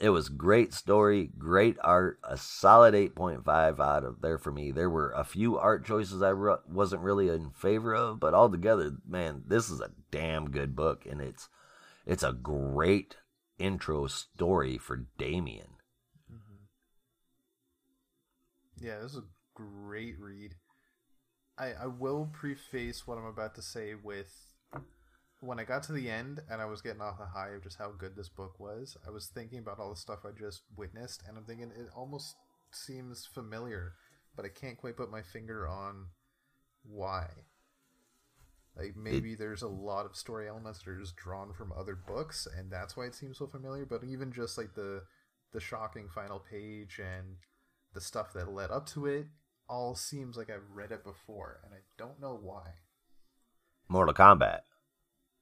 It was great story, great art, a solid 8.5 out of there for me. There were a few art choices I re- wasn't really in favor of, but altogether, man, this is a damn good book and it's it's a great intro story for Damian. Mm-hmm. Yeah, this is a great read. I I will preface what I'm about to say with when I got to the end and I was getting off the high of just how good this book was, I was thinking about all the stuff I just witnessed, and I'm thinking it almost seems familiar, but I can't quite put my finger on why. Like maybe it, there's a lot of story elements that are just drawn from other books, and that's why it seems so familiar. But even just like the the shocking final page and the stuff that led up to it, all seems like I've read it before, and I don't know why. Mortal Kombat.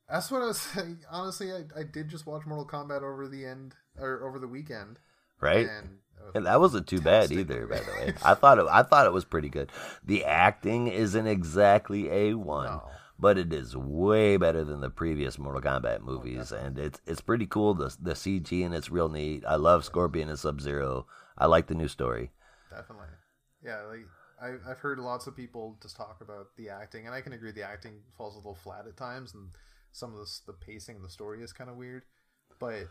That's what I was saying. Honestly, I, I did just watch Mortal Kombat over the end or over the weekend. Right. And, and that wasn't too bad either, by the way. I thought it I thought it was pretty good. The acting isn't exactly A one. No. But it is way better than the previous Mortal Kombat oh, movies, oh, and it's it's pretty cool. The the CG and it's real neat. I love Scorpion and Sub Zero. I like the new story. Definitely, yeah. Like I, I've heard lots of people just talk about the acting, and I can agree the acting falls a little flat at times, and some of the the pacing of the story is kind of weird. But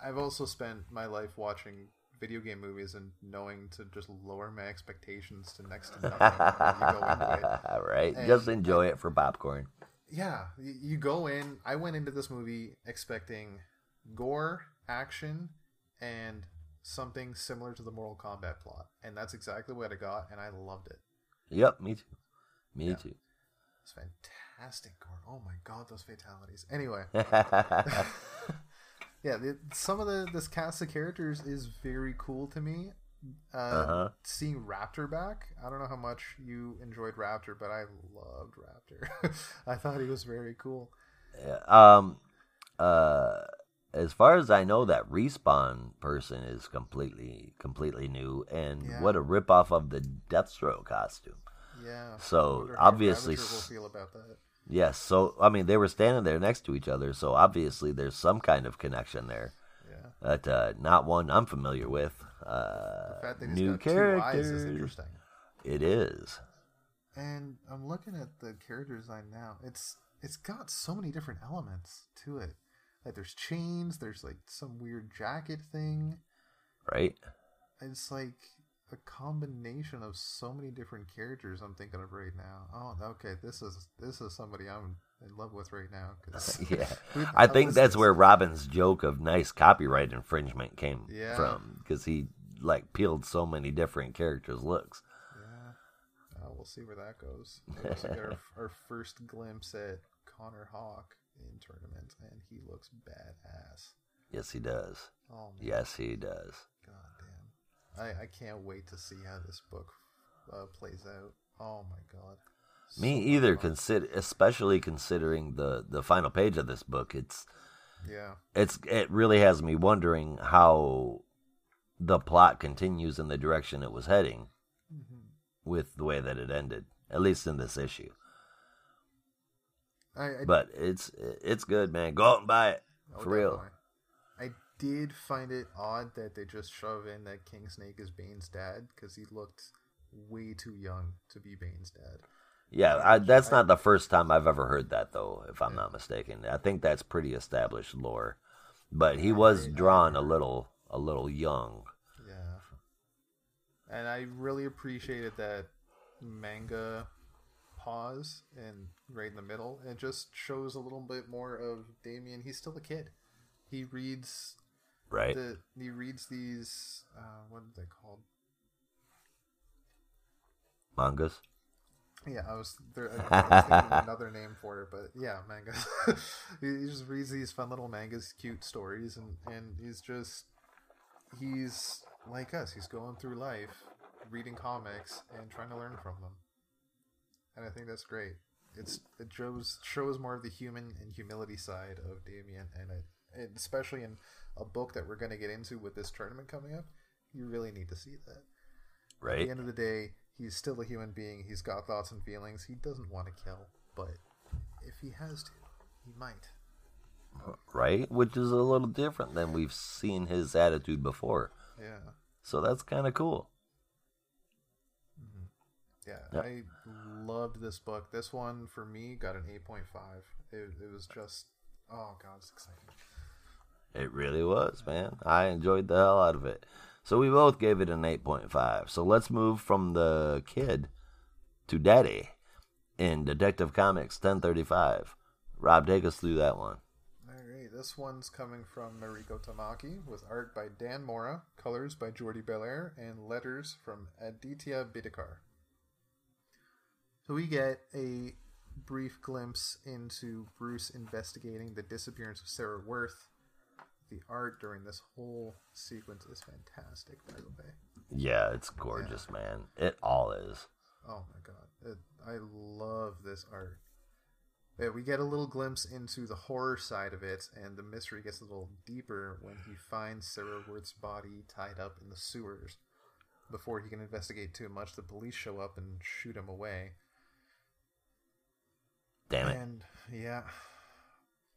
I've also spent my life watching video game movies and knowing to just lower my expectations to next to nothing. right, and, just enjoy it for popcorn. Yeah, you go in. I went into this movie expecting gore, action, and something similar to the Mortal Kombat plot, and that's exactly what I got, and I loved it. Yep, me too. Me yeah. too. It's fantastic gore. Oh my god, those fatalities. Anyway. yeah, the, some of the this cast of characters is very cool to me. Uh, uh-huh. Seeing Raptor back, I don't know how much you enjoyed Raptor, but I loved Raptor. I thought he was very cool. Um, uh, as far as I know, that respawn person is completely completely new, and yeah. what a ripoff of the Deathstroke costume. Yeah. So obviously, feel about that. Yes. So I mean, they were standing there next to each other, so obviously there's some kind of connection there. Yeah. But uh, not one I'm familiar with. Uh, new characters. is interesting. It is. And I'm looking at the character design now. It's it's got so many different elements to it. Like there's chains, there's like some weird jacket thing. Right. It's like a combination of so many different characters I'm thinking of right now. Oh, okay, this is this is somebody I'm in love with right now. yeah, I think that's where Robin's joke of nice copyright infringement came yeah. from because he like peeled so many different characters' looks. Yeah, uh, we'll see where that goes. Our, our first glimpse at Connor Hawke in tournament, and he looks badass. Yes, he does. Oh, yes, he does. God I, I can't wait to see how this book uh, plays out. Oh my god. So Me either. Consider, especially considering the the final page of this book. It's yeah. It's it really has me wondering how the plot continues in the direction it was heading mm-hmm. with the way that it ended. At least in this issue. I, I, but it's it's good, man. Go out and buy it oh, for real did find it odd that they just shove in that King Snake is Bane's dad because he looked way too young to be Bane's dad. Yeah, I, that's not the first time I've ever heard that, though, if I'm yeah. not mistaken. I think that's pretty established lore. But he was drawn a little, a little young. Yeah, and I really appreciated that manga pause and right in the middle. It just shows a little bit more of Damian. He's still a kid. He reads right? The, he reads these. Uh, what are they called? Mangas. Yeah, I was there. I another name for it, but yeah, mangas. he just reads these fun little mangas, cute stories, and and he's just he's like us. He's going through life, reading comics and trying to learn from them, and I think that's great. It's it shows shows more of the human and humility side of Damian, and it, especially in a book that we're going to get into with this tournament coming up, you really need to see that. Right. At the end of the day, he's still a human being. He's got thoughts and feelings. He doesn't want to kill, but if he has to, he might. Uh, right? Which is a little different than we've seen his attitude before. Yeah. So that's kind of cool. Mm-hmm. Yeah, Yep. I loved this book. This one for me got an 8.5. It, it was just, oh god, it's exciting. It really was, man. I enjoyed the hell out of it. So we both gave it an 8.5. So let's move from the kid to daddy in Detective Comics 1035. Rob, take us through that one. All right, this one's coming from Mariko Tamaki with art by Dan Mora, colors by Jordie Bellaire, and letters from Aditya Bidikar. So we get a brief glimpse into Bruce investigating the disappearance of Sarah Worth. The art during this whole sequence is fantastic, by the way. Yeah, it's gorgeous, man. It all is. Oh my god, it, I love this art. Yeah, we get a little glimpse into the horror side of it, and the mystery gets a little deeper when he finds Sarah Worth's body tied up in the sewers. Before he can investigate too much, the police show up and shoot him away. Damn it. And yeah,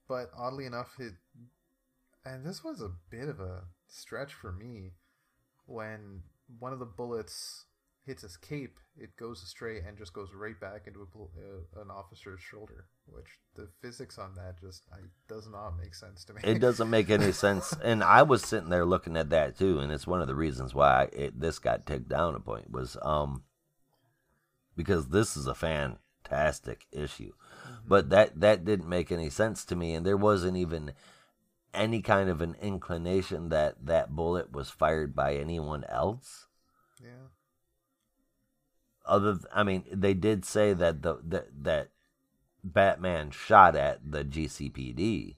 but oddly enough, it and this was a bit of a stretch for me when one of the bullets hits his cape, it goes astray and just goes right back into a, uh, an officer's shoulder. Which the physics on that just I, does not make sense to me. It doesn't make any sense. And I was sitting there looking at that too, and it's one of the reasons why it, this got ticked down a point was um because this is a fantastic issue, but that that didn't make any sense to me, and there wasn't even any kind of an inclination that that bullet was fired by anyone else. yeah, Other, th- I mean, they did say that the that that Batman shot at the GCPD,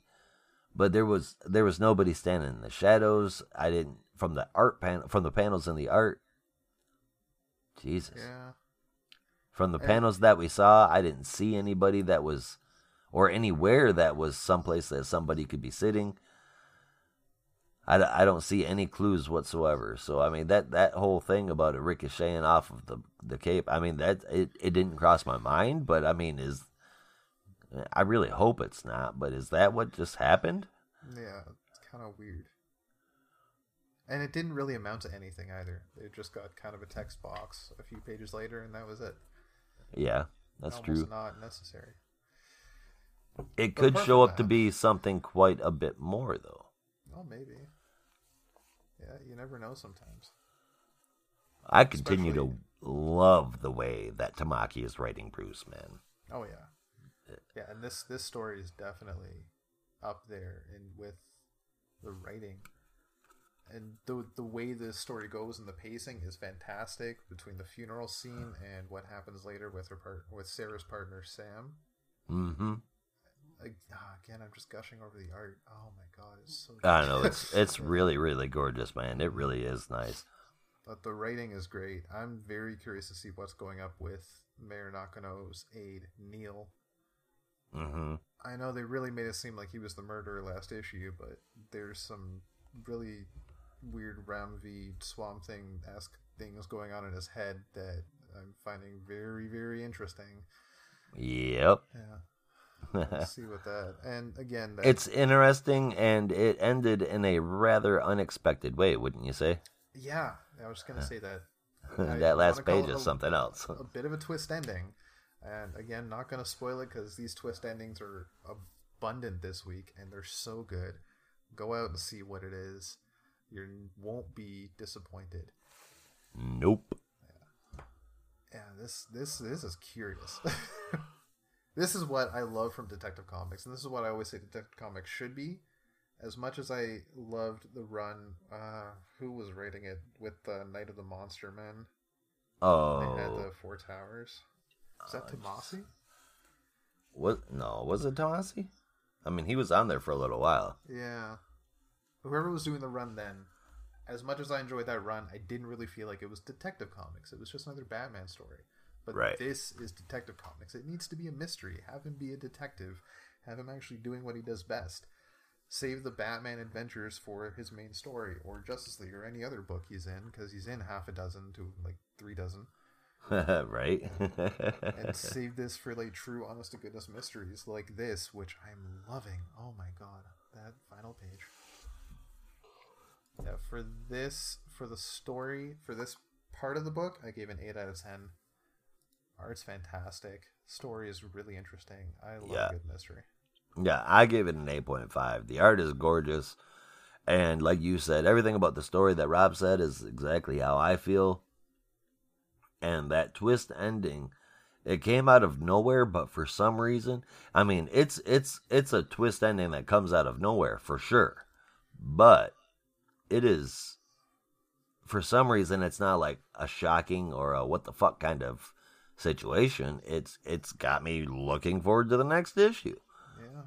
but there was there was nobody standing in the shadows. I didn't from the art pan from the panels in the art. Jesus, yeah. from the panels that we saw, I didn't see anybody that was, or anywhere that was someplace that somebody could be sitting. I, I don't see any clues whatsoever. So I mean that that whole thing about it ricocheting off of the the cape. I mean that it it didn't cross my mind. But I mean is I really hope it's not. But is that what just happened? Yeah, it's kind of weird. And it didn't really amount to anything either. It just got kind of a text box a few pages later, and that was it. Yeah, that's Almost true. Not necessary. It but could show up to be something quite a bit more though. Oh, maybe. Yeah, you never know sometimes. I continue Especially- to love the way that Tamaki is writing Bruce, man. Oh yeah, yeah. And this this story is definitely up there in with the writing, and the the way this story goes and the pacing is fantastic between the funeral scene and what happens later with her part with Sarah's partner Sam. Mm-hmm. Again, I'm just gushing over the art. Oh my god, it's so. Good. I know it's it's really really gorgeous, man. It really is nice. But the writing is great. I'm very curious to see what's going up with Mayor Nakano's aide Neil. Mm-hmm. I know they really made it seem like he was the murderer last issue, but there's some really weird Ram V Swamp Thing esque things going on in his head that I'm finding very, very interesting. Yep. Yeah, see what that. And again, that, it's interesting, and it ended in a rather unexpected way, wouldn't you say? yeah. I was gonna say that. That last page is a- something else. a bit of a twist ending. And again, not going to spoil it because these twist endings are abundant this week and they're so good. Go out and see what it is. You won't be disappointed. Nope. Yeah, this this this is curious. this is what I love from Detective Comics, and this is what I always say Detective Comics should be. As much as I loved the run, uh, who was writing it with the Night of the Monster Men? Oh, They had Oh, the Four Towers. Is that Tomasi? What? no? Was it Tomasi? I mean, he was on there for a little while. Yeah. Whoever was doing the run then, as much as I enjoyed that run, I didn't really feel like it was Detective Comics. It was just another Batman story. But Right. this is Detective Comics. It needs to be a mystery. Have him be a detective. Have him actually doing what he does best. Save the Batman adventures for his main story, or Justice League, or any other book he's in, because he's in half a dozen to like three dozen. right? and save this for like true, honest to goodness mysteries like this, which I'm loving. Oh my god, that final page. Yeah, for this, for the story, for this part of the book, I gave an 8 out of 10. Art's fantastic. Story is really interesting. I love Yeah. good mystery. Yeah, I gave it an 8.5. The art is gorgeous. And like you said, everything about the story that Rob said is exactly how I feel. And that twist ending, it came out of nowhere, but for some reason, I mean, it's it's it's a twist ending that comes out of nowhere for sure. But it is for some reason it's not like a shocking or a what the fuck kind of situation. It's it's got me looking forward to the next issue. Yeah.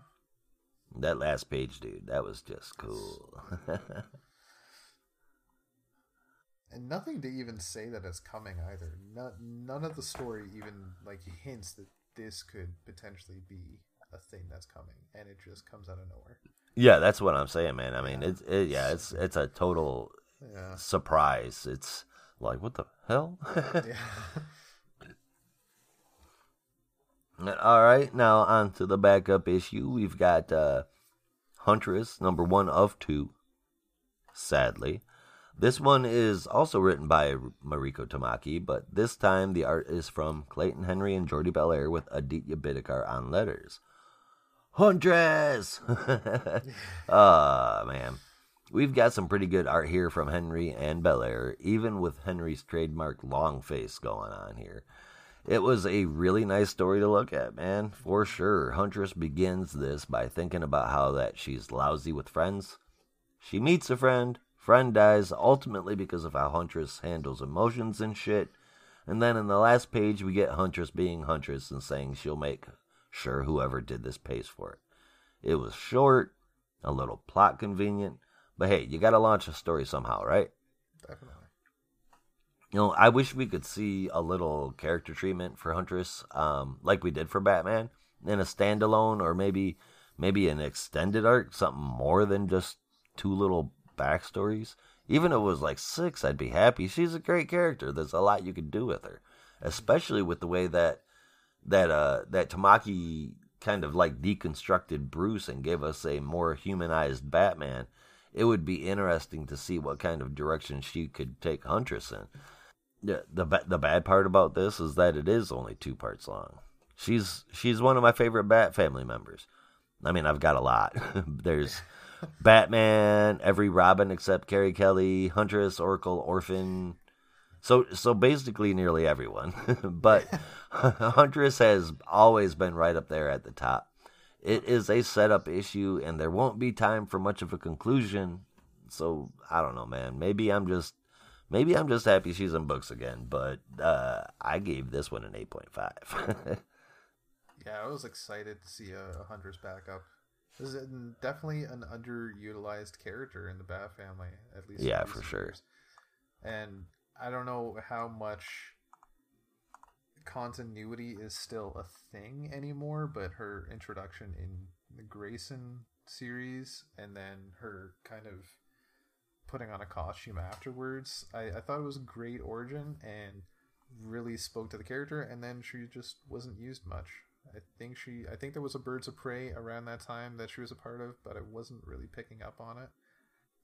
That last page, dude, that was just cool. And nothing to even say that it's coming either. No, none of the story even like hints that this could potentially be a thing that's coming, and it just comes out of nowhere. yeah, that's what I'm saying, man. I mean, it's it, yeah, it's it's a total Yeah. surprise. It's like what the hell? Yeah. All right, now on to the backup issue. We've got uh, Huntress, number one of two. Sadly, this one is also written by Mariko Tamaki, but this time the art is from Clayton Henry and Jordie Bellaire with Aditya Bidikar on letters. Huntress! Ah, man. We've got some pretty good art here from Henry and Bellaire, even with Henry's trademark long face going on here. It was a really nice story to look at, man, for sure. Huntress begins this by thinking about how that she's lousy with friends. She meets a friend, friend dies ultimately because of how Huntress handles emotions and shit. And then in the last page, we get Huntress being Huntress and saying she'll make sure whoever did this pays for it. It was short, a little plot convenient, but hey, you gotta launch a story somehow, right? Definitely. You know, I wish we could see a little character treatment for Huntress, um, like we did for Batman, in a standalone or maybe maybe an extended arc, something more than just two little backstories. Even if it was like six, I'd be happy. She's a great character. There's a lot you could do with her, especially with the way that that uh that Tamaki kind of like deconstructed Bruce and gave us a more humanized Batman. It would be interesting to see what kind of direction she could take Huntress in. The the the bad part about this is that it is only two parts long. She's she's one of my favorite Bat family members. I mean, I've got a lot. There's Batman, every Robin except Carrie Kelly, Huntress, Oracle, Orphan. So so basically nearly everyone. but Huntress has always been right up there at the top. It is a setup issue and there won't be time for much of a conclusion. So I don't know, man. Maybe I'm just maybe I'm just happy she's in books again, but uh, I gave this one an 8.5. Yeah, I was excited to see a, a Huntress backup. This is definitely an underutilized character in the Bat family, at least. Yeah, for sure. And I don't know how much continuity is still a thing anymore, but her introduction in the Grayson series and then her kind of putting on a costume afterwards, I, I thought it was a great origin and really spoke to the character and then she just wasn't used much. I think she I think there was a Birds of Prey around that time that she was a part of, but I wasn't really picking up on it.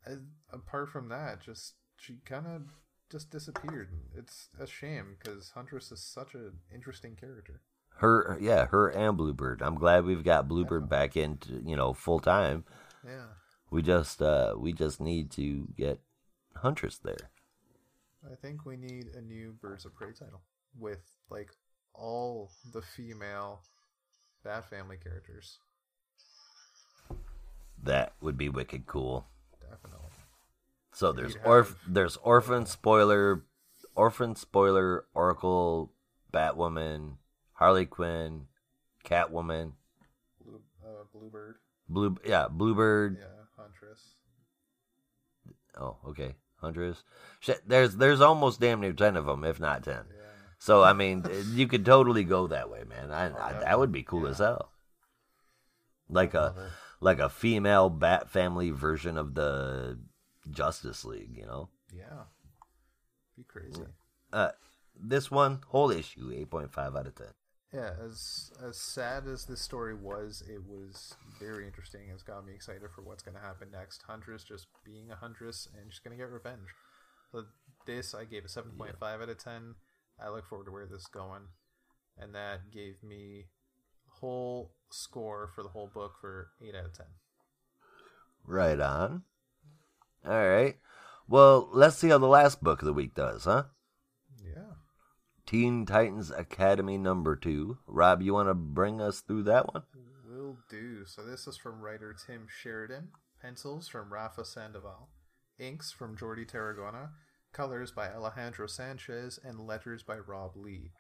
As, apart from that, just she kind of just disappeared. It's a shame because Huntress is such an interesting character. her yeah, her and Bluebird. I'm glad we've got Bluebird back into, you know, full time. Yeah, We just uh we just need to get Huntress there. I think we need a new Birds of Prey title with like all the female Bat Family characters. That would be wicked cool. Definitely. So there's have- there's orphan spoiler, orphan spoiler, Oracle, Batwoman, Harley Quinn, Catwoman, Blue, uh, Bluebird. Blue yeah Bluebird. Yeah, Huntress. Oh okay, Huntress. Shit, there's there's almost damn near ten of them, if not ten. Yeah. So I mean, you could totally go that way, man. I, Oh, I that would be cool Yeah. as hell. Like a it. like a female Bat family version of the Justice League, you know. Yeah. Be crazy. Uh, this one, whole issue, 8.5 out of 10. Yeah, as as sad as this story was, it was very interesting. It's got me excited for what's going to happen next. Huntress just being a Huntress and she's going to get revenge. So this, I gave a 7.5 yeah. out of 10. I look forward to where this is going. And that gave me whole score for the whole book for 8 out of 10. Right on. All right. Well, let's see how the last book of the week does, huh? Teen Titans Academy number two. Rob, you want to bring us through that one? Will do. So this is from writer Tim Sheridan. Pencils from Rafa Sandoval. Inks from Jordi Tarragona. Colors by Alejandro Sanchez. And letters by Rob Leigh.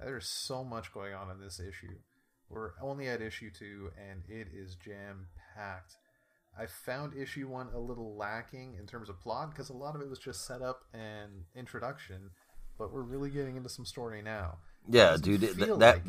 There's so much going on in this issue. We're only at issue two, and it is jam packed. I found issue one a little lacking in terms of plot because a lot of it was just setup and introduction, but we're really getting into some story now. Yeah, dude, th- that like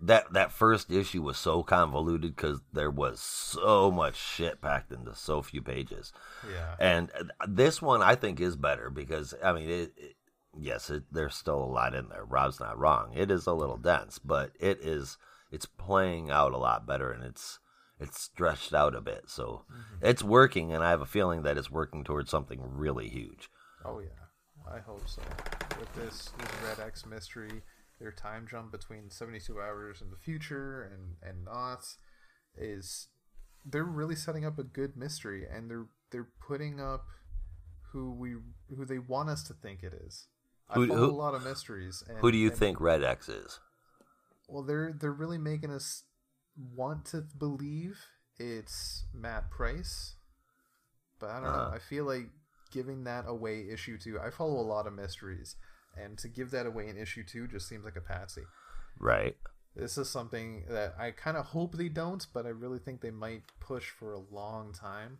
that that first issue was so convoluted because there was so much shit packed into so few pages. Yeah, and this one I think is better because I mean, it, it yes, it, there's still a lot in there. Rob's not wrong; it is a little dense, but it is it's playing out a lot better, and it's it's stretched out a bit. So mm-hmm. it's working, and I have a feeling that it's working towards something really huge. Oh yeah, I hope so. With this, this Red X mystery, their time jump between seventy two hours in the future and and not is they're really setting up a good mystery, and they're they're putting up who we who they want us to think it is. I who, follow who, a lot of mysteries. And, who do you and, think Red X is? Well, they're they're really making us want to believe it's Matt Price, but I don't uh-huh. know. I feel like giving that away issue two. I follow a lot of mysteries, and to give that away in issue two just seems like a patsy. Right. This is something that I kind of hope they don't, but I really think they might push for a long time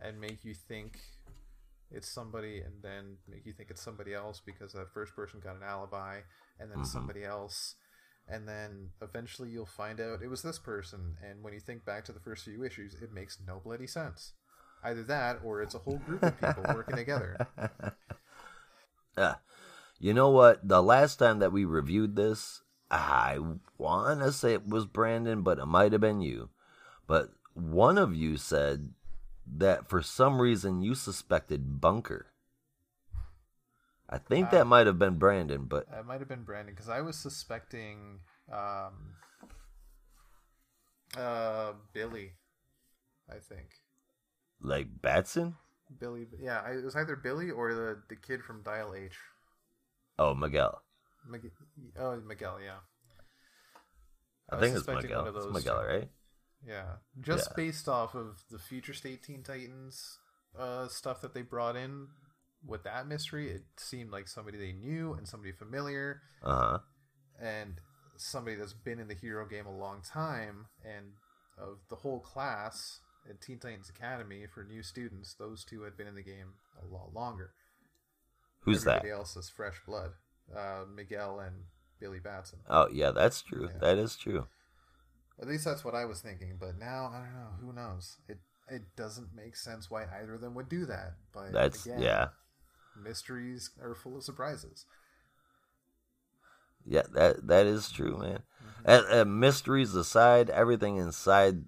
and make you think it's somebody and then make you think it's somebody else because that first person got an alibi and then mm-hmm. somebody else and then eventually you'll find out it was this person and when you think back to the first few issues it makes no bloody sense either that or it's a whole group of people working together. Uh, you know what? The last time that we reviewed this i want to say it was brandon but it might have been you. But one of you said that for some reason you suspected bunker. I think uh, that might have been Brandon, but it might have been Brandon because I was suspecting um, uh, Billy. I think like Batson. Billy, yeah, it was either Billy or the the kid from Dial H. Oh, Miguel. Miguel oh, Miguel, yeah. I, I think it's Miguel. It's Miguel, right? Yeah, just yeah. based off of the Future State Teen Titans uh, stuff that they brought in, with that mystery, it seemed like somebody they knew and somebody familiar, uh-huh. and somebody that's been in the hero game a long time. And of the whole class at Teen Titans Academy for new students, those two had been in the game a lot longer. Who's Everybody that? Everybody else is fresh blood. Uh, Miguel and Billy Batson. Oh yeah, that's true. Yeah. That is true. At least that's what I was thinking. But now I don't know. Who knows? It it doesn't make sense why either of them would do that. But that's again, yeah mysteries are full of surprises. Yeah, that that is true, man. Mm-hmm. And, and mysteries aside, everything inside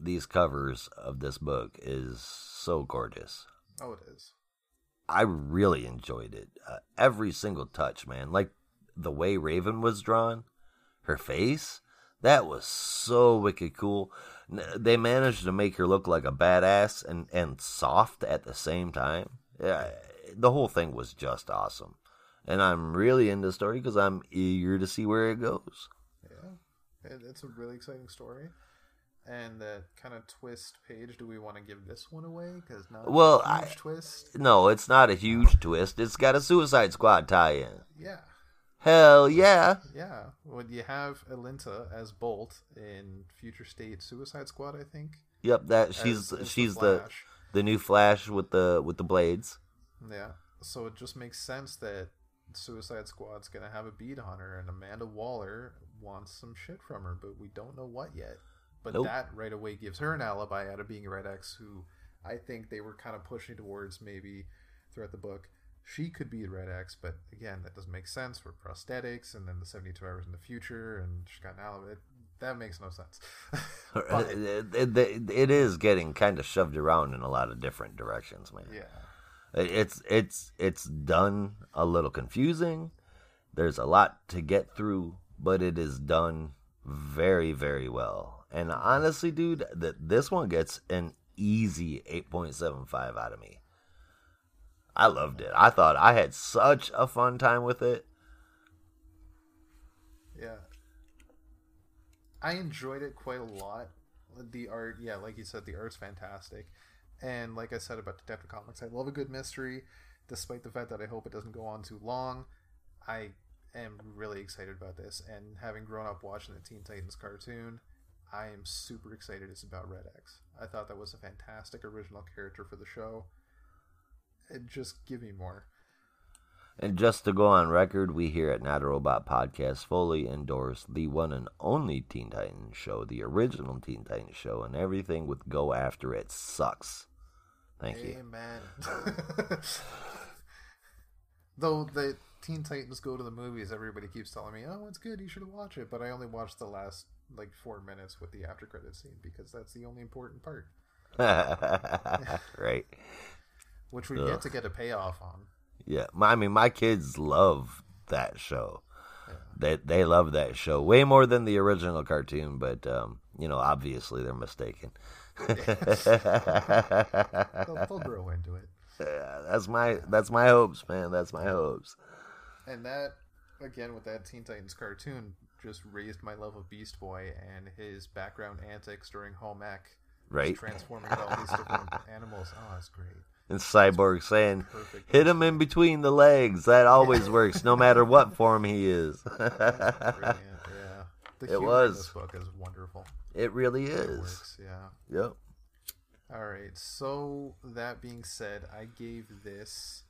these covers of this book is so gorgeous. Oh, it is. I really enjoyed it. Uh, every single touch, man. Like the way Raven was drawn, her face, that was so wicked cool. They managed to make her look like a badass and, and soft at the same time. Yeah, the whole thing was just awesome. And I'm really into the story because I'm eager to see where it goes. Yeah, it's a really exciting story. And the kind of twist page, do we want to give this one away? Because not well, a huge I, twist. No, it's not a huge twist. It's got a Suicide Squad tie-in. Yeah. Hell yeah. Yeah. When you have Alinta as Bolt in Future State Suicide Squad, I think. Yep, that she's as, as she's the, the the new Flash with the with the blades. Yeah. So it just makes sense that Suicide Squad's gonna have a beat on her, and Amanda Waller wants some shit from her, but we don't know what yet. But nope. that right away gives her an alibi out of being Red X, who I think they were kind of pushing towards maybe throughout the book she could be a Red X, but again, that doesn't make sense for prosthetics, and then the 72 hours in the future, and she's got an it. That makes no sense. Uh, it, it, it, it is getting kind of shoved around in a lot of different directions, man. Yeah. It's it's it's done a little confusing. There's a lot to get through, but it is done very very well. And honestly, dude, that this one gets an easy 8.75 out of me. I loved it. I thought I had such a fun time with it. Yeah. I enjoyed it quite a lot. The art, yeah, like you said, the art's fantastic. And like I said about Detective Comics, I love a good mystery, despite the fact that I hope it doesn't go on too long. I am really excited about this. And having grown up watching the Teen Titans cartoon, I am super excited it's about Red X. I thought that was a fantastic original character for the show. It just give me more. And just to go on record, we here at Not a Robot Podcast fully endorse the one and only Teen Titans show, the original Teen Titans show, and everything with Go After It sucks. Thank Amen. you. Amen. Though the Teen Titans go to the movies, everybody keeps telling me, "Oh, it's good. You should watch it." But I only watched the last like four minutes with the after credit scene because that's the only important part. right. Which we Ugh. get to get a payoff on. Yeah, my, I mean, my kids love that show. Yeah. They they love that show way more than the original cartoon, but um, you know, obviously they're mistaken. they'll, they'll grow into it. Yeah, that's my that's my hopes, man. That's my hopes. And that again with that Teen Titans cartoon just raised my love of Beast Boy and his background antics during home ec. Right. Transforming all these different animals. Oh, that's great. And Cyborg saying, "Hit him in between the legs. That always works, no matter what form he is." yeah. The it was. this book is wonderful. It really is. It works, yeah. Yep. All right. So that being said, I gave this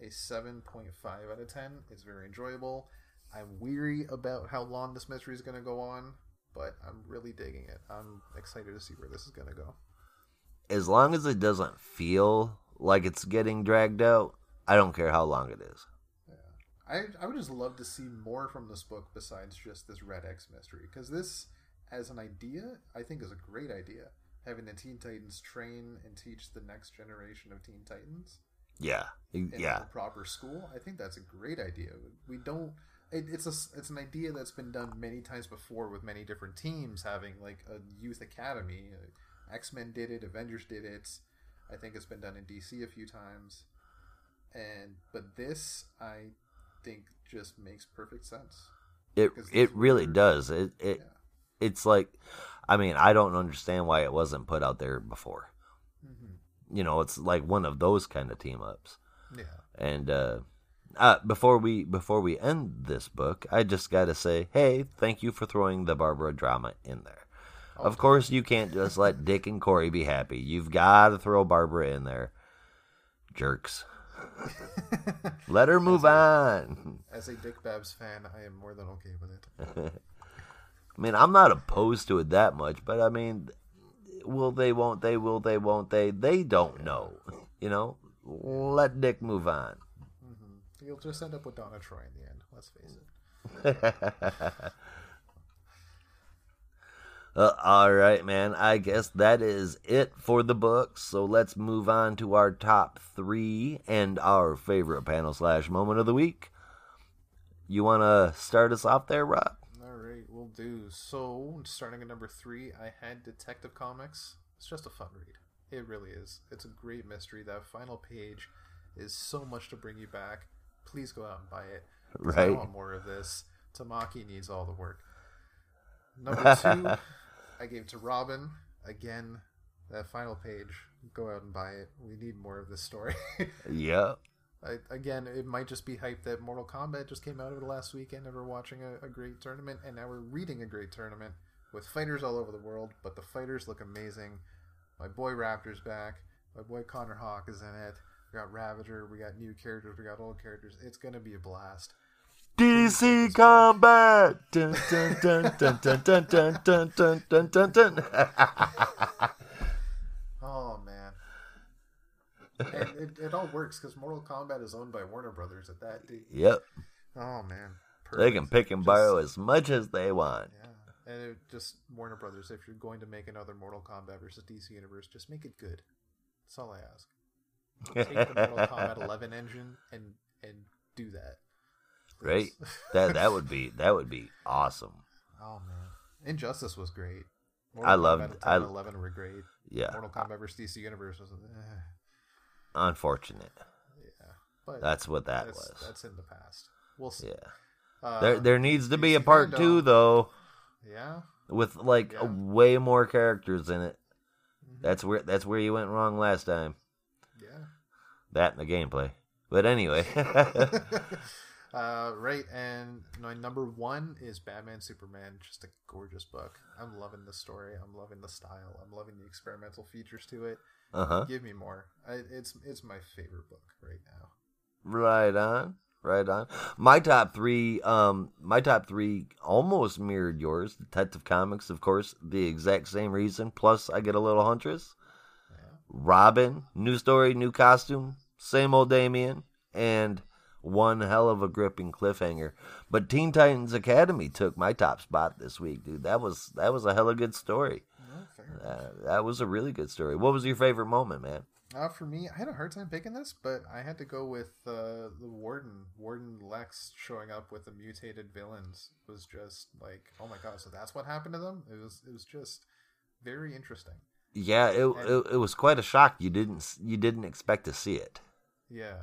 a 7.5 out of 10. It's very enjoyable. I'm weary about how long this mystery is going to go on, but I'm really digging it. I'm excited to see where this is going to go. As long as it doesn't feel like it's getting dragged out, I don't care how long it is. Yeah. I, I would just love to see more from this book besides just this Red X mystery. Because this, as an idea, I think is a great idea. Having the Teen Titans train and teach the next generation of Teen Titans. Yeah, yeah. proper school. I think that's a great idea. We don't it, it's a it's an idea that's been done many times before with many different teams having like a youth academy. X Men did it, Avengers did it. I think it's been done in DC a few times, and but this I think just makes perfect sense. It it really does. It it yeah. it's like, I mean, I don't understand why it wasn't put out there before. Mm-hmm. You know, it's like one of those kind of team ups. Yeah, and. uh uh, before we before we end this book, I just got to say, hey, thank you for throwing the Barbara drama in there. Of course, you can't just let Dick and Corey be happy. You've got to throw Barbara in there. Jerks. let her move as a, on. As a Dick Babs fan, I am more than okay with it. I mean, I'm not opposed to it that much, but I mean, will they? Won't they? Will they? Won't they? They don't know. You know, let Dick move on. You'll just end up with Donna Troy in the end. Let's face it. uh, all right, man. I guess that is it for the books. So let's move on to our top three and our favorite panel slash moment of the week. You want to start us off there, Rob? All right, we'll do. So, starting at number three, I had Detective Comics. It's just a fun read. It really is. It's a great mystery. That final page is so much to bring you back please go out and buy it. Right. I want more of this. Tamaki needs all the work. Number two, I gave to Robin. Again, that final page. Go out and buy it. We need more of this story. yep. I, again, it might just be hype that Mortal Kombat just came out over the last weekend and we're watching a, a great tournament, and now we're reading a great tournament with fighters all over the world, but the fighters look amazing. My boy Raptor's back. My boy Connor Hawke is in it. We got Ravager. We got new characters. We got old characters. It's gonna be a blast. DC Combat. Dun, dun, dun, dun, dun, dun, dun, dun, dun, dun, dun, oh man. and it, it all works because Mortal Kombat is owned by Warner Brothers at that. Dude. Yep. Oh man, They can pick and Just- borrow as much as they want. Yeah, and it just Warner Brothers. If you're going to make another Mortal Kombat versus DC Universe, just make it good. That's all I ask. Take the Mortal Kombat 11 engine and and do that. Right? That that would be that would be awesome. oh man, Injustice was great. I loved- Kombat 10 I- 11 were great. Yeah. Mortal Kombat versus DC Universe was, eh, Unfortunate. yeah, but That's what that that's, was. that's in the past. We'll see. Yeah. Uh, There there needs to be a part two though, Yeah, with like Yeah. way more characters in it. Mhm. That's where that's where you went wrong last time. That in the gameplay. But anyway. uh, right, and my number one is Batman Superman. Just a gorgeous book. I'm loving the story. I'm loving the style. I'm loving the experimental features to it. uh-huh. Give me more. I, it's it's my favorite book right now. Right on. Right on. My top three, um, my top three almost mirrored yours. Detective Comics, of course, the exact same reason. Plus, I get a little Huntress. Robin, new story, new costume, same old Damian, and one hell of a gripping cliffhanger. But Teen Titans Academy took my top spot this week, dude. That was that was a hella good story. No. Uh, that was a really good story. What was your favorite moment, man? Uh, for me, I had a hard time picking this, but I had to go with uh, the Warden. Warden Lex showing up with the mutated villains was just like, oh my god! So that's what happened to them. It was it was just very interesting. Yeah, it, it it was quite a shock. You didn't you didn't expect to see it. Yeah,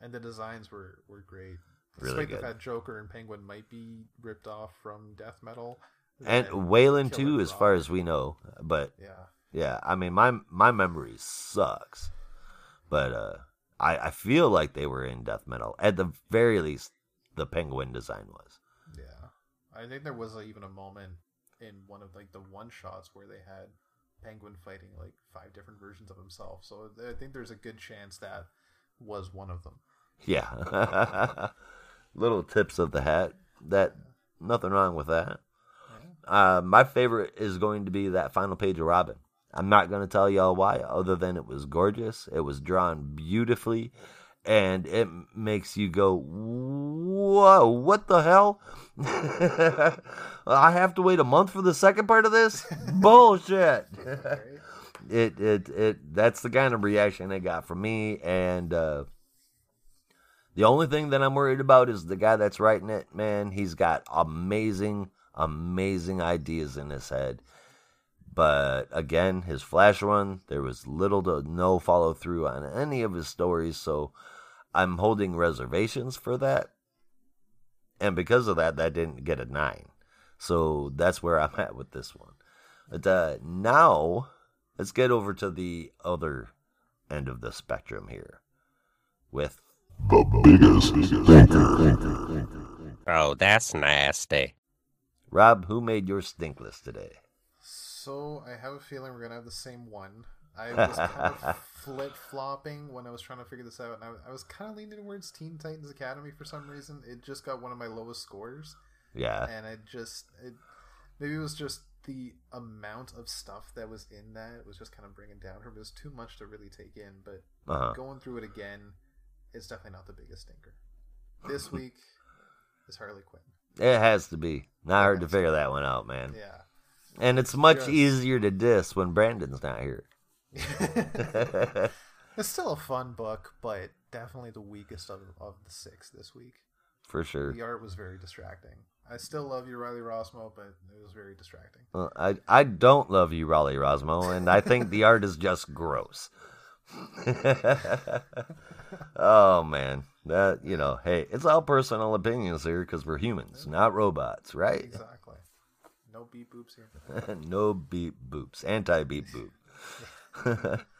and the designs were were great. Really Despite good. the fact Joker and Penguin might be ripped off from Death Metal, And Waylon too, as far as we know. But yeah, yeah, I mean my my memory sucks. But uh I I feel like they were in death metal. At the very least the penguin design was. yeah. I think there was even a moment in one of like the one shots where they had Penguin fighting like five different versions of himself. So I think there's a good chance that was one of them. Yeah. Little tips of the hat. That nothing wrong with that. Yeah. Uh, my favorite is going to be that final page of Robin. I'm not going to tell y'all why, other than it was gorgeous. It was drawn beautifully, and it makes you go, "Whoa, what the hell?" I have to wait a month for the second part of this. Bullshit. It it it that's the kind of reaction it got from me and uh the only thing that i'm worried about is the guy that's writing it man he's got amazing amazing ideas in his head. But again his flash run there was little to no follow through on any of his stories so i'm holding reservations for that. And because of that that didn't get a nine. So that's where i'm at with this one. But uh, now let's get over to the other end of the spectrum here with The biggest thinker. Oh, that's nasty. Rob, who made your stink list today? So I have a feeling we're gonna have the same one. I was kind of flip flopping when I was trying to figure this out, and I, I was kind of leaning towards Teen Titans Academy for some reason. It just got one of my lowest scores, Yeah, and it just it maybe it was just the amount of stuff that was in that was just kind of bringing down her. It was too much to really take in, but uh-huh. going through it again, it's definitely not the biggest stinker. This week is Harley Quinn. It has to be. Not hard to figure that one out, man. Yeah. And it's much Yes. easier to diss when Brandon's not here. It's still a fun book, but definitely the weakest of, of the six this week. For sure. The art was very distracting. I still love you, Riley Rossmo, but it was very distracting. Well, I I don't love you, Riley Rossmo, and I think the art is just gross. oh man, that you know, hey, it's all personal opinions here because we're humans, not robots, right? Exactly. No beep boops here. no beep boops, anti beep boop.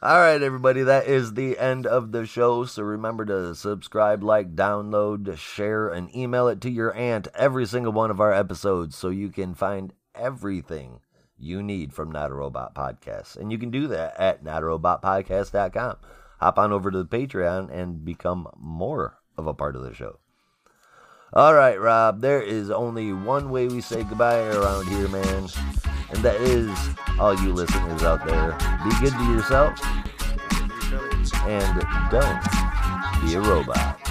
All right, everybody, that is the end of the show. So remember to subscribe, like, download, share, and email it to your aunt every single one of our episodes so you can find everything you need from Not a Robot Podcast. And you can do that at notarobotpodcast.com. Hop on over to the Patreon and become more of a part of the show. All right, Rob, there is only one way we say goodbye around here, man. And that is all you listeners out there. Be good to yourself And don't be a robot.